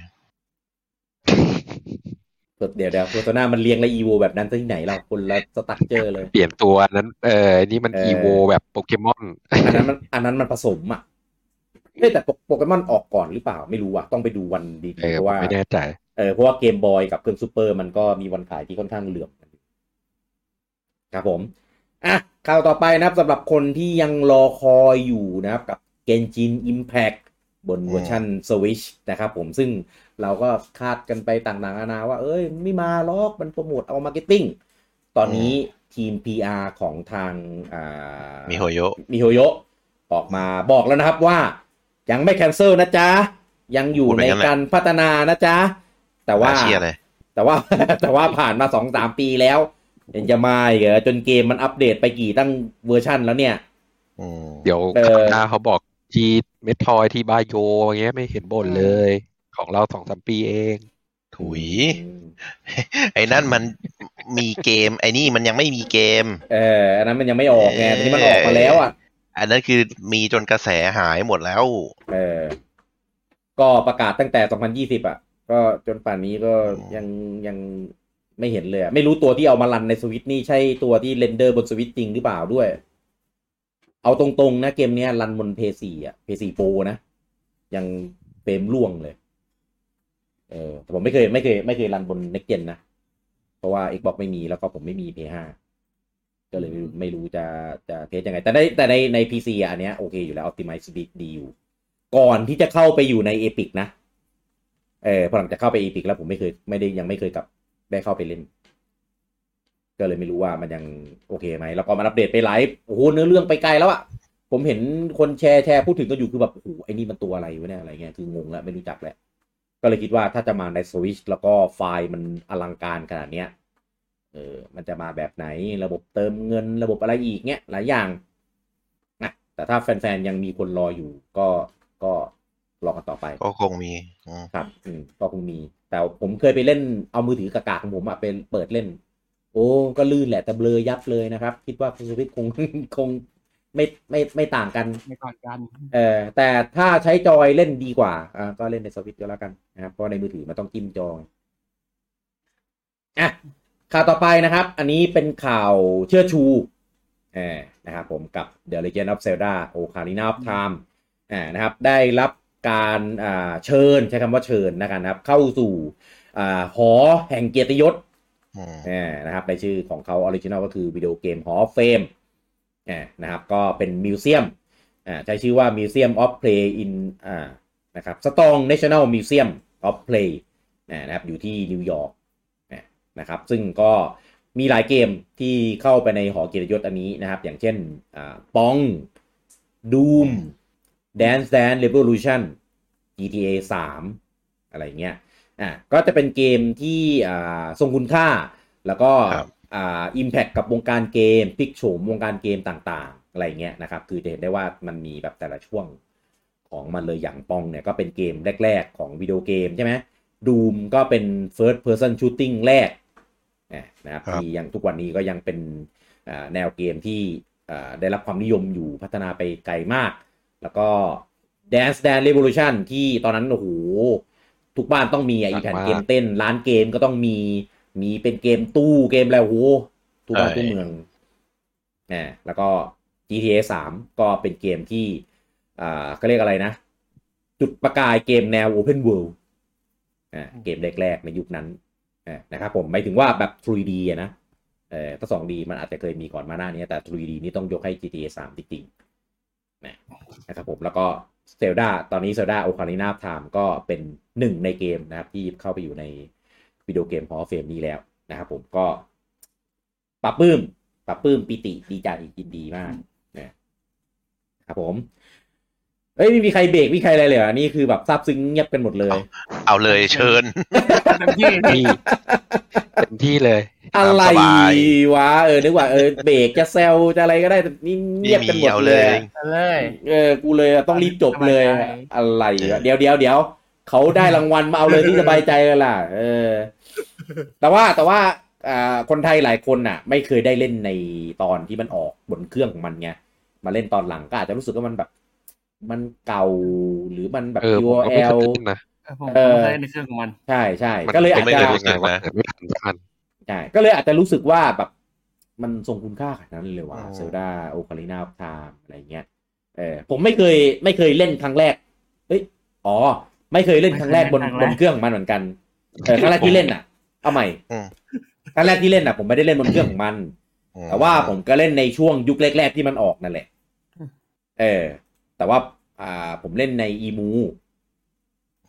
เดี๋ยวเดี๋ยวโฆษณามันเรียงและอีโวแบบนั้นซะที่ไหนเราคนละสตั๊กเจอร์เลย เปลี่ยนตัวนั้น เออนี่มันเอออีโวแบบโปเกมอนอันนั้นมันอันนั้นมันผสมอะเอ้ยแต่โปโปเกมอนออกก่อนหรือเปล่าไม่รู้ว่ะต้องไปดูวันดีเอๆอเพราะผมว่าไม่แน่ใจเออเพราะว่าเกมบอยกับเครื่องซูเปอร์มันก็มีวันขายที่ค่อนข้างเหลื่อมกันอยู่ครับผมอะข่าวต่อไปนะครับสำหรับคนที่ยังรอคอยอยู่นะครับกับ Genshin Impact บนเวอร์ชัน Switch นะครับผมซึ่ง เราก็คาดกันไปต่างๆนานาว่า เอ้ย ไม่มาหรอกมันโปรโมทเอา marketing ตอนนี้ทีม PR ของทางอ่ามิโฮโยะมิโฮโยะออกมาบอกแล้วนะครับว่า ยังไม่ cancel นะจ๊ะ ยังอยู่พูดไปในงั้นแหละการพัฒนานะจ๊ะ แต่ว่าน่เชียร์เลยแต่ว่าแต่ว่าผ่านมาสองสามปีแล้วยังจะมาอีกเหรอจนเกมมันอัปเดตไปกี่ตั้งเวอร์ชันแล้วเนี่ยอืมเดี๋ยวเออคราวหน้าเขาบอกทีเมทอยที่บาโยอย่างเงี้ยไม่เห็นบ่นเลย ของเราสองสามปีเอง ถุย ไอ้นั่นมันมีเกม ไอ้นี่มันยังไม่มีเกม เอออันนั้นมันยังไม่ออกไงทีนี้มันออกมาแล้วอะ อันนั้นคือมีจนกระแสหายหมดแล้ว เออ ก็ประกาศตั้งแต่ 2020 อะ ก็จนป่านนี้ก็ยังยังไม่เห็นเลยอะไม่รู้ตัวที่เอามารันในสวิตนี่ใช่ตัวที่เรนเดอร์บนสวิตจริงหรือเปล่าด้วย เอาตรงๆนะเกมเนี้ยรันบนเพย์สี่อะเพย์สี่โปรนะ ยังเฟรมล่วงเลย เออแต่ผมไม่เคยไม่เคยไม่เคยรันบน next gen นะ เพราะว่า Xbox ไม่มีแล้วก็ผมไม่มี PS5 ก็เลยไม่รู้ไม่รู้จะจะเทสยังไง แต่ในแต่ในใน PC อะอันเนี้ยโอเคอยู่แล้ว Optimize Speed ดีอยู่ ก่อนที่จะเข้าไปอยู่ใน Epic นะ เออพอหลังจากเข้าไป Epic แล้วผมไม่เคยไม่ได้ยังไม่เคยกลับได้เข้าไปเล่น ก็เลยไม่รู้ว่ามันยังโอเคไหม แล้วก็มันอัปเดตไปไลฟ์โอ้โหเนื้อเรื่องไปไกลแล้วอะผมเห็นคนแชร์แชร์พูดถึงก็อยู่คือแบบโอ้โหไอ้นี่มันตัวอะไรวะเนี่ยอะไรเงี้ยคืองงแล้วไม่รู้จักแล้ว ก็เลยคิดว่าถ้าจะมาใน Switch แล้วก็ไฟล์มันอลังการขนาดเนี้ยเออมันจะมาแบบไหนระบบเติมเงินระบบอะไรอีกเนี้ยหลายอย่างนะแต่ถ้าแฟนๆ ยังมีคนรออยู่ก็ก็รอกันต่อไป ก็คงมีอืมครับอืมก็คงมี แต่ผมเคยไปเล่นเอามือถือกากๆของผมอะเป็นเปิดเล่น โอ้ก็ลื่นแหละแต่เบลอยับเลยนะครับ คิดว่าคุณสวิตคงคง ไม่ไม่ไม่ต่างกันในก่อนกัน เออแต่ถ้าใช้จอยเล่นดีกว่าอ่าก็เล่นในสวิตช์ก็แล้วกันนะครับเพราะในมือถือมันต้องจิ้มจอยอะข่าวต่อไปนะครับ อันนี้เป็นข่าวเชิดชูเออนะครับผมกับ The Legend of Zelda Ocarina of Time อ่านะครับ ได้รับการอ่าเชิญใช้คำว่าเชิญนะครับ เข้าสู่อ่าหอแห่งเกียรติยศอืมอ่านะครับในชื่อของเขาออริจิน l ลก็คือวิดีโอเกม Hall of Fame อ่า นะครับก็เป็น museum อ่าใช้ชื่อว่า Museum of Play in อ่านะครับ Strong National Museum of Play อ่านะครับอยู่ที่นิวยอร์กอ่านะครับซึ่งก็มีหลายเกมที่เข้าไปในหอเกียรติยศอันนี้นะครับ อย่างเช่นอ่าปอง Doom Dance Dance Revolution GTA 3 อะไรเงี้ยอ่าก็จะเป็นเกมที่อ่าทรงคุณค่าแล้วก็ อ่าอิมแพคกับวงการเกมพลิกโฉมวงการเกมต่างๆ อะไรเงี้ยนะครับ คือจะเห็นได้ว่ามันมีแบบแต่ละช่วงของมันเลยอย่างปองเนี่ยก็เป็นเกมแรก ๆ ของวิดีโอเกมใช่ไหมดูมก็เป็น first person shooting แรกอ่านะครับครับที่ยังทุกวันนี้ก็ยังเป็นอ่าแนวเกมที่อ่าได้รับความนิยมอยู่พัฒนาไปไกลมาก แล้วก็ Dance Dance Revolution ที่ตอนนั้นโอ้โหทุกบ้านต้องมีอะหนัอีกแผ่นมากเกมเต้น ร้านเกมก็ต้องมี มีเป็นเกมตู้เกมอะไรโอ้โหทุกบ้านใช่ทุกเมืองอ่าแล้วก็ GTA 3ก็เป็นเกมที่ อ่าก็เรียกอะไรนะ จุดประกายเกมแนว Open World อ่าเกมแรกๆในยุคนั้นอ่านะครับผมหมายถึงว่าแบบ 3D อะนะเออถ้า 2D มันอาจจะเคยมีก่อนมาหน้านี้ แต่ 3D นี่ต้องยกให้ GTA 3 จริงๆนะนะครับผมแล้วก็ Zelda ตอนนี้ Zelda Ocarina of Time ก็เป็นหนึ่งในเกมนะครับ ที่เข้าไปอยู่ใน วิดีโอเกม Hall of Fame นี้แล้วนะครับผมก็ปรับปลื้มปรับปลื้มปิติดีใจยินดีมากนะครับผมเอ้ยไม่มีใครเบรกไม่มีใครอะไรเลยเหรอนี่คือแบบซาบซึ้งเงียบกันหมดเลย เอาเลยเชิญเต็มที่ที่เต็มที่เลย อะไรสบายวะเออนึกว่าเออเบรกจะแซวจะอะไรก็ได้แต่นี่เงียบกันหมดเอาเลเลยยเลยเออกูเลยต้องรีบจบเลยสบายใจอะไรวะเดี๋ยวเดี๋ยวเดี๋ยวเขาได้รางวัลมาเอาเลยที่สบายใจเลยล่ะ เออ แต่ว่าแต่ว่าอ่าคนไทยหลายคนน่ะ ไม่เคยได้เล่นในตอนที่มันออกบนเครื่องของมันไงมาเล่นตอนหลังก็อาจจะรู้สึกว่ามันแบบ มันเก่าหรือมันแบบเออผมก็ไม่เคย URL เล่นนะผมเออไม่เคยในเครื่องของมัน ใช่ใช่มันก็เลยอาจไม่จะเคยรู้สึกว่าเกิดไม่ทันสักอันใช่ก็เลยอาจจะรู้สึกว่าแบบมันทรงคุณค่าขนาดนั้นเลยว่ะอ๋อเซลดาโอคาลินาทามอะไรเงี้ยเออผมไม่เคยไม่เคยเล่นครั้งแรกเอ้ยอ๋อ ไม่เคยเล่นครั้งแรกบนบนเครื่องของมันเหมือนกัน เออครั้งแรกที่เล่นอะ เอาใหม่อืมครั้งแรกที่เล่นอะ ผมไม่ได้เล่นบนเครื่องของมันอืมแต่ว่าผมก็เล่นในช่วงยุคแรกๆที่มันออกนั่นแหละ เออ แต่ว่า อ่า ผมเล่นในอีมู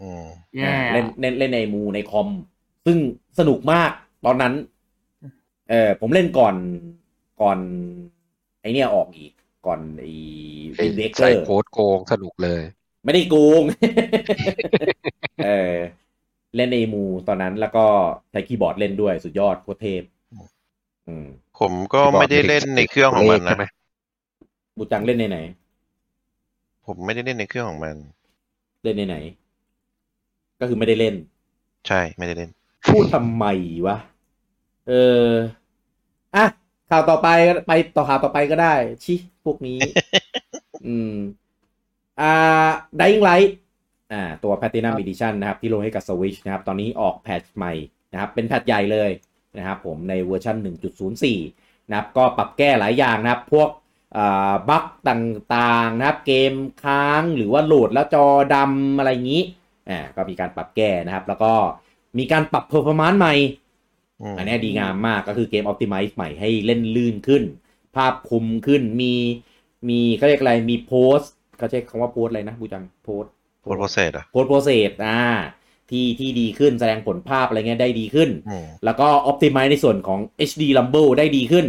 อืมแย่เล่นเล่นเล่นในมูในคอม ซึ่งสนุกมากตอนนั้น เออผมเล่นก่อนก่อน ไอเนี่ยออกอีก ก่อนไอไอเด็กเกใส่อร์โค้ดโกงสนุกเลย ไม่ได้โกง เออ เล่นในมูตอนนั้นแล้วก็ใช้คีย์บอร์ดเล่นด้วยสุดยอดโคตรเทพอืมผมก็ไม่ได้เล่นในเครื่องของมันเลขใช่ไหมนะบูจังเล่นในไหน ผมไม่ได้เล่นในเครื่องของมัน เล่นในไหน ก็คือไม่ได้เล่น ใช่ไม่ได้เล่น พูดทำไมวะ เอออะข่าวต่อไปก็ไปต่อข่าวต่อไปก็ได้ ชิ พวกนี้ อืม อ่า Dying Light อ่าตัว Platinum Edition นะครับที่ลงให้กับ Switch นะครับตอนนี้ออก patch ใหม่นะครับเป็น patch ใหญ่เลยนะครับผมในเวอร์ชัน1.04 นะครับก็ปรับแก้หลายอย่างนะครับ พวกอ่า bug ต่างๆนะครับเกมค้างหรือว่าโหลดแล้วจอดำอะไรอย่างนี้อ่าก็มีการปรับแก้นะครับ แล้วก็มีการปรับ performance ใหม่อืมอันนี้ดีงามมากก็คือเกม Optimize ใหม่ให้เล่นลื่นขึ้น ภาพคมขึ้นมีมีเขาเรียกอะไรมีโพสเขาใช้คำว่าโพสอะไรนะบูจังโพส โปรโปรเซสอะโพสโปรเซสอ่าที่ที่ดีขึ้นแสดงผลภาพอะไรเงี้ยได้ดีขึ้นอืมแล้วก็ Optimize ในส่วนของ HD Rumble ได้ดีขึ้น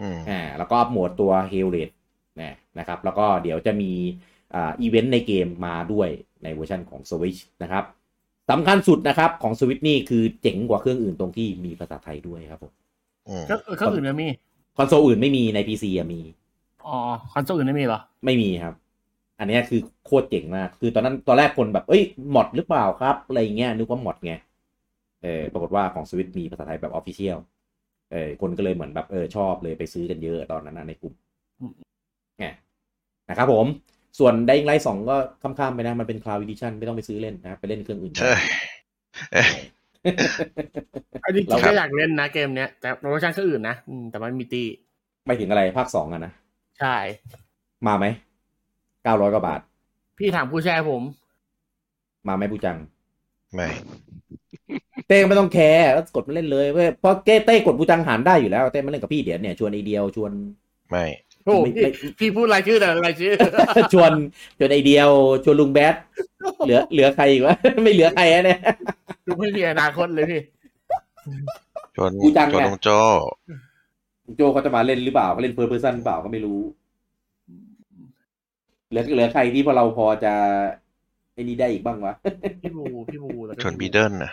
อืมอ่าแล้วก็อัปโหมดตัว h a l r a t e นะนะครับ แล้วก็เดี๋ยวจะมีอ่าอีเวนต์ในเกมมาด้วยในเวอร์ชันของ Switch นะครับสำคัญสุดนะครับของ Switch นี่คือเจ๋งกว่าเครื่องอื่นตรงที่มีภาษาไทยด้วยครับผมอืมก็เออเครื่องอื่นไม่มี คอนโซลอื่นไม่มีใน PC อะมี อ๋อ คอนโซลอื่นไม่มีเหรอ ไม่มีครับ อันเนี้ยคือโคตรเจ๋งมาก คือตอนนั้นตอนแรกคนแบบ เอ้ย mod หรือเปล่าครับ อะไรเงี้ยนึกว่า mod ไง เออปรากฏว่าของสวิตมีภาษาไทยแบบ official เออคนก็เลยเหมือนแบบเออชอบเลยไปซื้อกันเยอะตอนนั้นนะในกลุ่มอืมไงนะครับผม ส่วน Dying Light 2ก็ข้ามๆไปนะ มันเป็น Cloud Edition ไม่ต้องไปซื้อเล่นนะครับไปเล่นเครื่องอื่นใช่เอ้ยอันนี้จริงเราก็อยากเล่นนะเกมเนี้ยแต่เวอร์ชันเครื่องอื่นนะอืมแต่มันมีตีไม่ถึงอะไรภาคสองอะนะ ใช่ มาไหม เก้าร้อยกว่าบาท พี่ถามผู้แชร์ผม มาไหมปูจัง ไม่เต้ก็ไม่ต้องแคร์แล้วกดมาเล่นเลยเว้ยเพราะเต้เต้กดบูจังหารได้อยู่แล้วเต้มาเล่นกับพี่เดี๋ยวเนี่ยชวนไอเดียวชวนไม่โอ้โหไม่พี่ไม่พี่พูดรายชื่อแต่รายชื่อ ชวนชวนไอเดียวชวนลุงแบดเหลือเหลือใครอีกวะไม่เหลือใครอะเนี่ยดูไม่มีอนาคตเลยพี่ชวนกูจังชวนไงลุงโจโจเขาจะมาเล่นหรือเปล่าเขาเล่น first person หรือเปล่าก็ไม่รู้ เหลือเหลือใครที่พอเราพอจะไอ้นี่ได้อีกบ้างวะพี่บูพี่บูแล้วก็ชวนบีเดิลนะ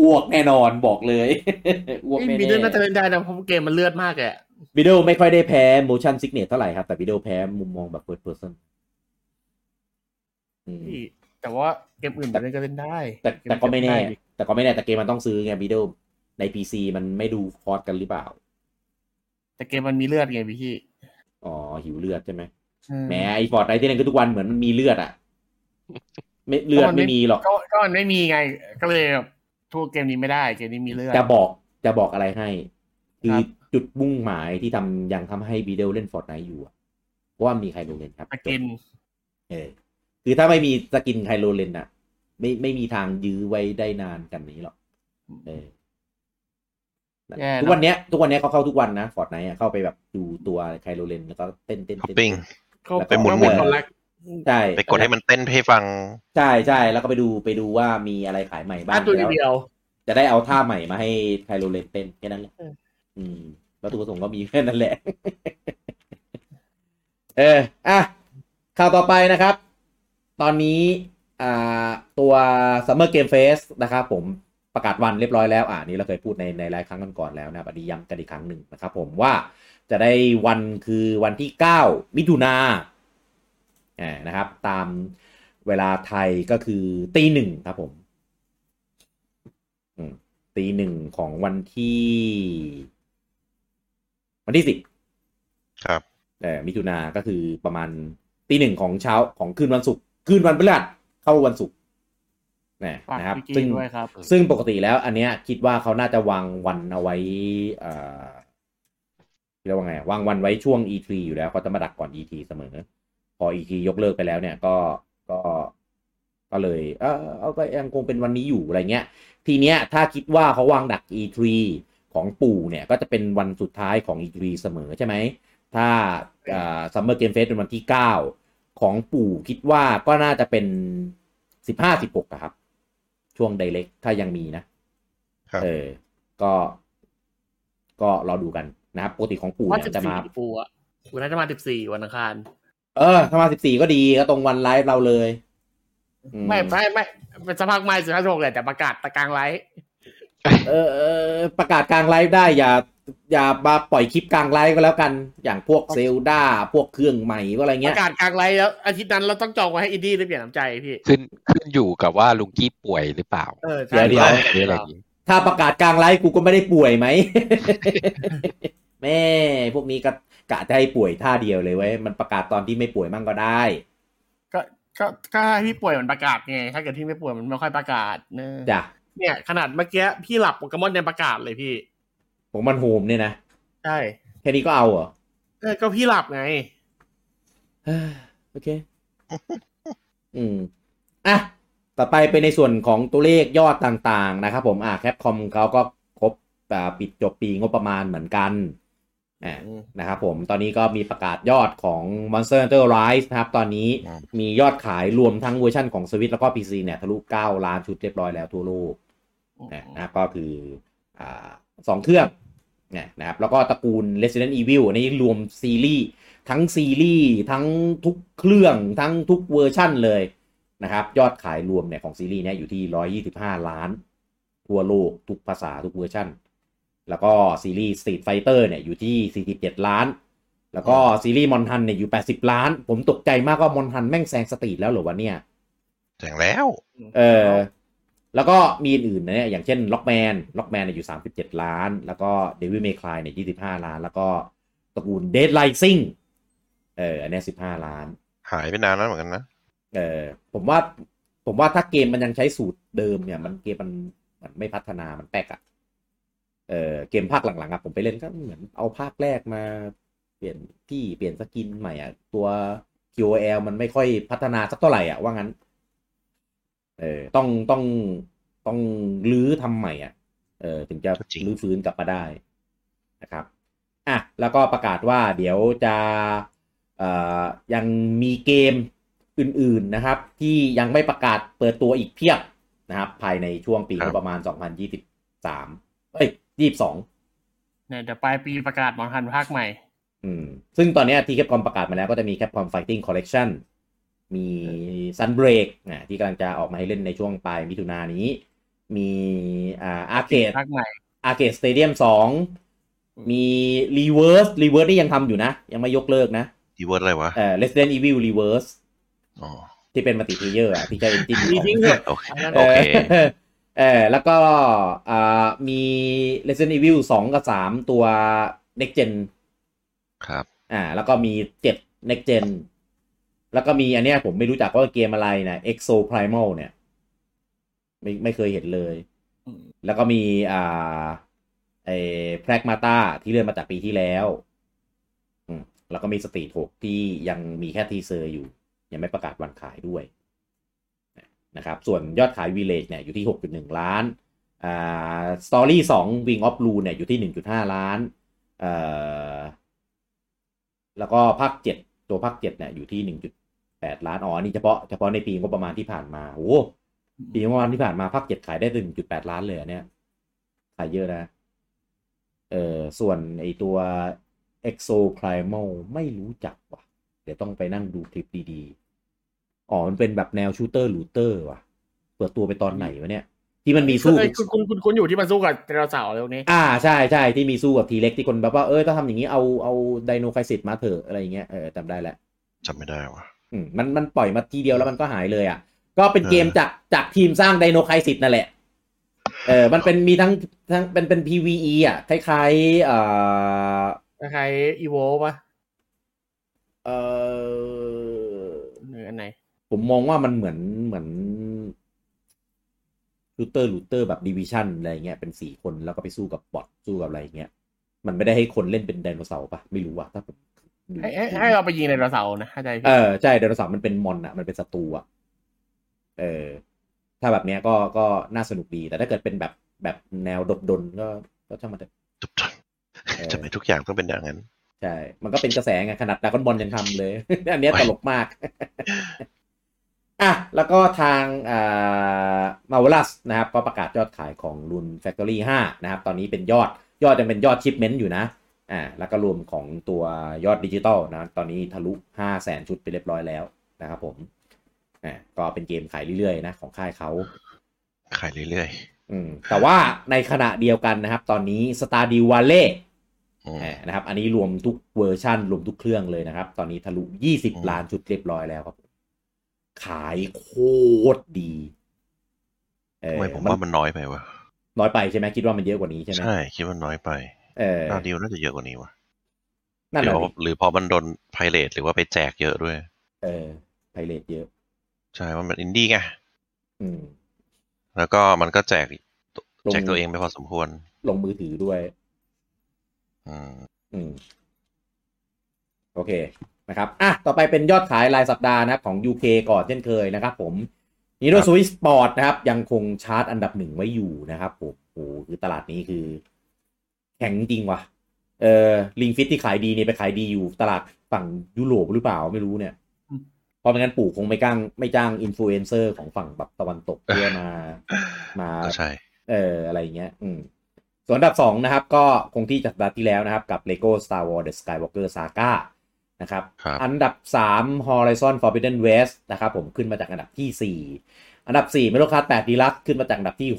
อ้วกแน่นอนบอกเลยอ้วกไอ้แน่บีเดิลน่าจะๆเล่นได้นะเพราะเกมมันเลือดมากเลยอะวิดีโอไม่ค่อยได้แพ้ motion sickness เท่าไหร่ครับ แต่วิดีโอแพ้มุมมองแบบ first person อืมพี่แต่ว่าเกมอื่นมันเล่นก็เล่นได้ แต่แต่ก็ไม่แน่ได้ดิแต่ก็ไม่แน่แต่เกมมันต้องซื้อไงวิดีโอใน PC มันไม่ดูคอร์สกันหรือเปล่า แต่เกมมันมีเลือดไงพี่อ๋อหิวเลือดใช่ไหมอืม แหมไอ้ Fortnite ที่เล่นก็ทุกวันเหมือนมันมีเลือดอะไม่เลือดไม่มีหรอกก็ก็มันไม่มีไง ก็เลยแบบทุกเกมนี้ไม่ได้เกมนี้มีเลือดจะบอกจะบอกอะไรให้ คืครับจุดมุ่งหมายที่ทำยังทำให้วีดีโอเล่น Fortnite อยู่อะเพราะว่ามี Kylo Ren ครับ skin เออคือถ้าไม่มี skin Kylo Ren อะไม่ไม่มีทางยื้อไว้ได้นานกันนี้หรอกเออแย่ทุกเนอะวันเนี้ย ทุกวันเนี้ยเขาเข้าทุกวันนะ Fortnite เข้าไปแบบดูตัว Kylo Ren แล้วก็เต้นเต้นฮอปเต้นปิ้ง เขาแล้วก็ไปหมุนเขาหมุนคนละใช่ไปกดให้มันเต้นให้ฟัง ใช่ใช่แล้วก็ไปดูไปดูว่ามีอะไรขายใหม่บ้าบ้างนตัวแล้วเดียว จะได้เอาท่าใหม่มาให้ Kylo Ren เต้นแค่นั้นแหละเอออืมแล้วตัวประสงค์ก็มีแค่นั้นแหละ เอออะข่าวต่อไปนะครับ ตอนนี้อ่าตัว Summer Game Fest นะครับผมประกาศวันเรียบร้อยแล้ว อ่านี่เราเคยพูดในในหลายครั้งกันก่อนแล้วนะครับอันนี้ย้ำกันอีกครั้งหนึ่งนะครับผมว่า จะได้วันคือวันที่ 9 มิถุนาอ่านะครับ ตามเวลาไทยก็คือตีหนึ่งครับผมอืมตีหนึ่งของวันที่ วันที่สิบครับเออมิถุนาก็คือประมาณตีหนึ่งของเช้าของคืนวันศุกร์คืนวันพฤหัสเข้าวันศุกร์นะฝากนะครับพี่ซึ่กี้งด้วยครับซึ่งปกติแล้ว อันเนี้ยคิดว่าเขาน่าจะวางวันเอาไว้เอ่อ เรียกว่าไงวางวันไว้ช่วง E3 อยู่แล้วเขาจะมาดักก่อน E3 เสมอ พอ E3 ยกเลิกไปแล้วเนี่ยก็ก็ก็เลย เออเอาก็ยังคงเป็นวันนี้อยู่อะไรเงี้ย ทีเนี้ยถ้าคิดว่าเขาวางดัก E3 ของปู่เนี่ยก็จะเป็นวันสุดท้ายของ E3 เสมอใช่ไหม ถ้าซัมเมอร์เกมเฟสเป็นวันที่ 9 ของปู่คิดว่าก็น่าจะเป็น 15 16อะครับ ช่วงไดเ c กถ้ายังมีนะครับเออ ก็ ก็รอดูกัน นะครับปกติของปู่ว่าเนี่ยสิบจะมาสี่ปูอะกูน่าจะมาสิบสี่วันอังคาร เออ ถ้ามา14ก็ดีก็ตรงวันไลฟ์เราเลยอืไม่ไม่ไม่เป็นสภาพไม่สิบห้าชั่วโมงเลยแต่ประกาศตะกลางไลฟ์เออเออประกาศกลางไลฟ์ได้อย่าอย่ามาปล่อยคลิปกลางไลฟ์ก็แล้วกัน อย่างพวกเซลดาพวกเครื่องใหม่พวกอะไรปเงี้ยระกาศกลางไลฟ์แล้วอาทิตย์นั้นเราต้องจองไว้ให้อินดี้ได้เปลี่ยนน้ำใจพี่ขึ้นขึ้นอยู่กับว่าลุงกี้ป่วยหรือเปล่าเออใช่เดี๋ยวหรืออะไรอย่างงี้ถ้าประกาศกลางไลฟ์กูก็ไม่ได้ป่วยไหม แม่พวกนี้ก็กะจะให้ป่วยท่าเดียวเลยเว้ยมันประกาศตอนที่ไม่ป่วยมั่งก็ได้ ก็ก็ก็ให้พี่ป่วยมันประกาศไงถ้าเกิดที่ไม่ป่วยมันไม่ค่อยประกาศเนอะจ้ะเนี่ย ขนาดเมื่อกี้พี่หลับโปเกมอนยังประกาศเลยพี่ผมมันโฮมเนี่ยนะใช่แค่นี้ก็เอาเหรอเออก็พี่หลับไงเฮ้ยโอเค อืมอะต่อไปเป็นในส่วนของตัวเลขยอดต่างๆ นะครับผมอะแคปคอมเขาก็ครบอ่าปิดจบปีงบประมาณเหมือนกันอ่าอืม นะครับผมตอนนี้ก็มีประกาศยอดของ Monster Hunter Rise นะครับ ตอนนี้อืมมียอดขายรวมทั้งเวอร์ชันของสวิตแล้วก็ PC เนี่ยทะลุ 9 ล้านชุดเรียบร้อยแล้วทั่วโลกนะนะครับก็คืออ่าสองเครื่องเนี่ยนะครับ แล้วก็ตระกูล Resident Evil อันนี้รวมซีรีส์ทั้งซีรีส์ทั้งทุกเครื่องทั้งทุกเวอร์ชั่นเลยนะครับ ยอดขายรวมเนี่ยของซีรีส์เนี่ยอยู่ที่ 125 ล้าน ทั่วโลกทุกภาษาทุกเวอร์ชั่น แล้วก็ซีรีส์ Street Fighter เนี่ยอยู่ที่ 47 ล้าน แล้วก็ซีรีส์มอนฮันเนี่ยอยู่ 80 ล้าน ผมตกใจมากว่ามอนฮันแม่งแซง Street แล้วเหรอวะเนี่ยแจงแล้ว เออ แล้วก็มีอื่นๆนะเนี่ยอย่างเช่น Rockman Rockman เนี่ยอยู่ 37 ล้าน แล้วก็ Devil May Cry เนี่ย25 ล้าน แล้วก็ตระกูล Dead Rising เอออันเนี้ย15 ล้าน หายไปนานแล้วเหมือนกันนะเออผมว่าผมว่าถ้าเกมมันยังใช้สูตรเดิมเนี่ย มันเกมมันมันไม่พัฒนามันแปลกอะ เออเกมภาคหลังๆอะผมไปเล่นก็เหมือนเอาภาคแรกมาเปลี่ยนที่เปลี่ยน skin ใหม่อะตัว QOL มันไม่ค่อยพัฒนาสักเท่าไหร่อะว่างั้น เออต้องต้องต้องรื้อทำใหม่อะ เออถึงจะจริงรื้อฟื้นกลับมาได้นะครับอะแล้วก็ประกาศว่าเดี๋ยวจะเอ่อยังมีเกมอื่นๆนะครับ ที่ยังไม่ประกาศเปิดตัวอีกเพียบนะครับ ภายในช่วงปีงบประมาณ 2023 เอ้ย22เนี่ยเดี๋ยวปลายปีประกาศมอนทันภาคใหม่ อืม ซึ่งตอนเนี้ยที่ Capcom ประกาศมาแล้วก็จะมี Capcom Fighting Collection มี Sunbreak นะที่กำลังจะออกมาให้เล่นในช่วงปลายมิถุนายนนี้ มีอ่า Arcade ภาคใหม่ Arcade Stadium สองมี Reverse Reverse นี่ยังทำอยู่นะ ยังไม่ยกเลิกนะดีเวิร์ดอะไรวะเอ่อ Resident Evil Reverse อ๋อที่เป็น multiplayer อะที่ใช้ engine มีทิ้งเถอะโอเคอันนั้นโอเค เออเออแล้วก็อ่ามี Resident Evil 2 กับ 3 ตัว Next Gen ครับอ่าแล้วก็มีเจ็ด next gen แล้วก็มีอันเนี้ยผมไม่รู้จักว่าเกมอะไรนะ Exoprimal เนี่ย ไม่ไม่เคยเห็นเลยอืมแล้วก็มีอ่าไอ้ Pragmata ที่เลื่อนมาจากปีที่แล้วอืมแล้วก็มี Street หกที่ยังมีแค่ teaser อยู่ ยังไม่ประกาศวันขายด้วย นะครับ ส่วนยอดขาย village เนี่ยอยู่ที่ 6.1 ล้านอ่า story 2 wing of blue เนี่ยอยู่ที่ 1.5 ล้านเอ่อแล้วก็ภาคเจ็ดตัวภาคเจ็ดเนี่ยอยู่ที่หนึ่งจุดแปดล้านอ๋อนี่เฉพาะเฉพาะในปีงบประมาณที่ผ่านมาโอ้ปีงบประมาณที่ผ่านมาภาคเจ็ดขายได้ถึงจุดแปดล้านเลยอันเนี่ยขายเยอะนะเออส่วนไอตัว exo primal ไม่รู้จักว่ะ เดี๋ยวต้องไปนั่งดูคลิปดีๆ อ๋อ มันเป็นแบบแนว shooter looter ว่ะ เปิดตัวไปตอนไหนวะเนี่ย ที่มันมีสู้เอ้ยคุณคุณคุณคุณอยู่ที่มันสู้กับไดโนเสาร์เร็วนี้ อ่าใช่ใช่ที่มีสู้กับ T-Rex ที่คนแบบว่าเออถ้าทำอย่างนี้เอาเอา Dino Crisis มาเถอะอะไรอย่างเงี้ยเออจำได้แหละจำไม่ได้วะอืมมันมันปล่อยมาทีเดียวแล้วมันก็หายเลยอะ ก็เป็นเกมเออจากจากทีมสร้าง Dino Crisis นั่นแหละเออมันเป็นมีทั้งทั้งเป็นเป็น PVE อะคล้ายๆเอ่อคล้ายๆอีโวปะเออหรืออันไหน ผมมองว่ามันเหมือนเหมือน looter looter แบบ Division อะไรเงี้ยเป็นสี่คนแล้วก็ไปสู้กับ bot สู้กับอะไรเงี้ยมันไม่ได้ให้คนเล่นเป็นไดโนเสาร์ปะไม่รู้ว่ะถ้าผมให้ให้ให้เราไปยิงไดโนเสาร์นะเข้าใจเอพี่อใช่ไดโนเสาร์มันเป็นมอนอะมันเป็นศัตรูอะเออ ถ้าแบบเนี้ยก็ก็น่าสนุกดีแต่ถ้าเกิดเป็นแบบแบบแนว DBD ก็ก็ช่างมันเถอะทุกเออทำไมทุกอย่างต้องเป็นอย่างนั้นใช่ มันก็เป็นกระแสไงขนาด Dragon Ball ยังทำเลย อันเนี้ยตลกมาก อะแล้วก็ทางอ่า Marvelous นะครับก็ประกาศยอดขายของรุน Factory 5 นะครับ ตอนนี้เป็นยอดยอดยังเป็นยอด shipment อยู่นะอ่าแล้วก็รวมของตัวยอดดิจิตอลนะ ตอนนี้ทะลุ 5 0 0แสนชุดไปเรียบร้อยแล้วนะครับผมอ่าก็เป็นเกมขายเรื่อยๆนะของค่ายเขาขายเรื่อยอืมแต่ว่าในขณะเดียวกันนะครับ ตอนนี้ Stardew Valley ๆอืมอ่านะครับ อันนี้รวมทุกเวอร์ชันรวมทุกเครื่องเลยนะครับ ตอนนี้ทะลุอืม20 ล้านชุดเรียบร้อยแล้วครับ ขายโคตรดีเออทำไมผมว่ามันน้อยไปวะน้อยไปใช่ไหมคิดว่ามันเยอะกว่านี้ใช่ไหมใช่คิดว่าน้อยไป เออน่าดีลน่าจะเยอะกว่านี้วะนั่นหแหรือละว่าหรือพอมันโดนpirate หรือว่าไปแจกเยอะด้วย เออ pirate เยอะ ใช่ว่ามันอินดี้ไงอืม แล้วก็มันก็แจกลงแจกตัวเองไปพอสมควร ลงมือถือด้วย อืมอืม โอเค นะครับอะต่อไปเป็นยอดขายรายสัปดาห์นะครับของ UK ก่อนเช่นเคยนะครับผม Nintendo Switch Sport นะครับ ยังคงชาร์ตอันดับหนึ่งไว้อยู่นะครับผมโอ้โหคือตลาดนี้คือ แข็งจริงว่ะเออ Ring Fit ที่ขายดีเนี่ยไปขายดีอยู่ตลาดฝั่งยุโรปหรือเปล่าไม่รู้เนี่ยเพราะไม่งั้นปู่คงไม่จ้างไม่จ้างอินฟลูเอนเซอร์ของฝั่งแบบตะวันตกเพื่อมามาก็ใช่เอออะไรอย่างเงี้ย อืมส่วนอันดับสองนะครับ ก็คงที่จากสัปดาห์ที่แล้วนะครับ กับ Lego Star Wars The Skywalker Saga นะครับครับอันดับ 3 Horizon Forbidden West นะครับผมขึ้นมาจากอันดับที่ 4 อันดับ 4 Mario Kart 8 Deluxe ขึ้นมาจากอันดับที่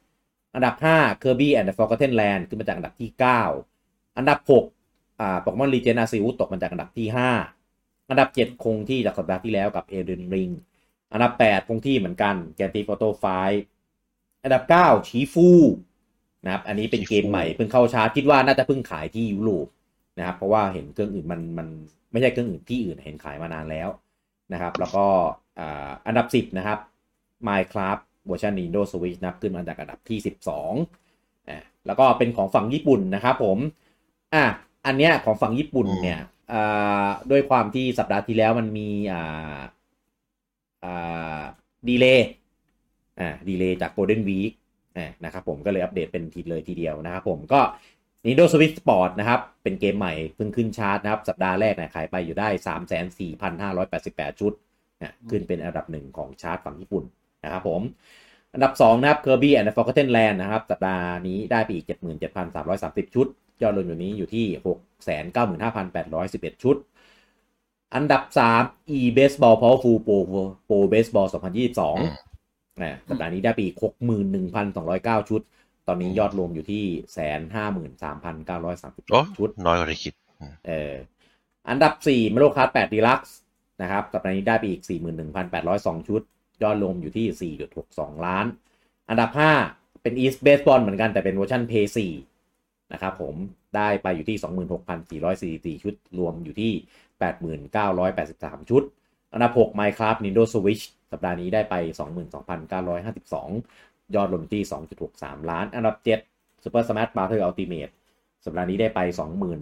6 อันดับ 5 Kirby and the Forgotten Land ขึ้นมาจากอันดับที่ 9 อันดับ 6อ่า Pokemon Legend Arceus ตกมาจากอันดับที่ 5 อันดับ 7 คงที่จากสัปดาห์ที่แล้วกับ Elden Ring อันดับ 8 คงที่เหมือนกัน Grand Theft Auto 5อันดับ 9 ชีฟูนะครับอันนี้เป็นเกมใหม่เพิ่งเข้าชาร์ตคิดว่าน่าจะเพิ่งขายที่ยุโรป นะครับ เพราะว่าเห็นเครื่องอื่นมันมันไม่ใช่เครื่องอื่นที่อื่นเห็นขายมานานแล้วนะครับ แล้วก็อันดับ 10 นะครับ Minecraft เวอร์ชัน Nintendo Switch นะครับขึ้นมาจากอันดับที่ 12อ่าแล้วก็เป็นของฝั่งญี่ปุ่นนะครับผมอะอันเนี้ยของฝั่งญี่ปุ่นเนี่ยอ่าด้วยความที่สัปดาห์ที่แล้วมันมีอ่าอ่าดีเลย์อ่าดีเลย์จาก Golden Week อ่านะครับผมก็เลยอัปเดตเป็นทีเลยทีเดียวนะครับผมก็ Nintendo Switch Sport นะครับ เป็นเกมใหม่เพิ่งขึ้นชาร์ตนะครับ สัปดาห์แรกเนี่ยขายไปอยู่ได้ 3,4,588 ชุดนะขึ้นเป็นอันดับหนึ่งของชาร์ตฝั่งญี่ปุ่นนะครับผม อันดับ 2 นะครับ Kirby and the Forgotten Land นะครับ สัปดาห์นี้ได้ไปอีก 77,330 ชุด ยอดรวมอยู่นี้อยู่ที่ 695,811 ชุด อันดับ 3 e baseball powerful pro pro baseball 2022นะสัปดาห์นี้ได้ไปอีก61,209 ชุด ตอนนี้ยอดรวมอยู่ที่153,930โอ้ชุดน้อยกว่าที่คิดอืมเอออันดับ4 Mario Kart 8 Deluxe นะครับสัปดาห์นี้ได้ไปอีก41,802ชุด ยอดรวมอยู่ที่4.62ล้าน อันดับ5เป็น East Baseball เหมือนกันแต่เป็นเวอร์ชัน p 4นะครับผมได้ไปอยู่ที่ 26,444 ชุด รวมอยู่ที่ 89,83 ชุด อันดับ6 Minecraft Nintendo Switch สัปดาห์นี้ได้ไป 22,952 ยอดรวมที่ 2.63 ล้าน อันดับ 7 Super Smash Bros Ultimate สัปดาห์นี้ได้ไป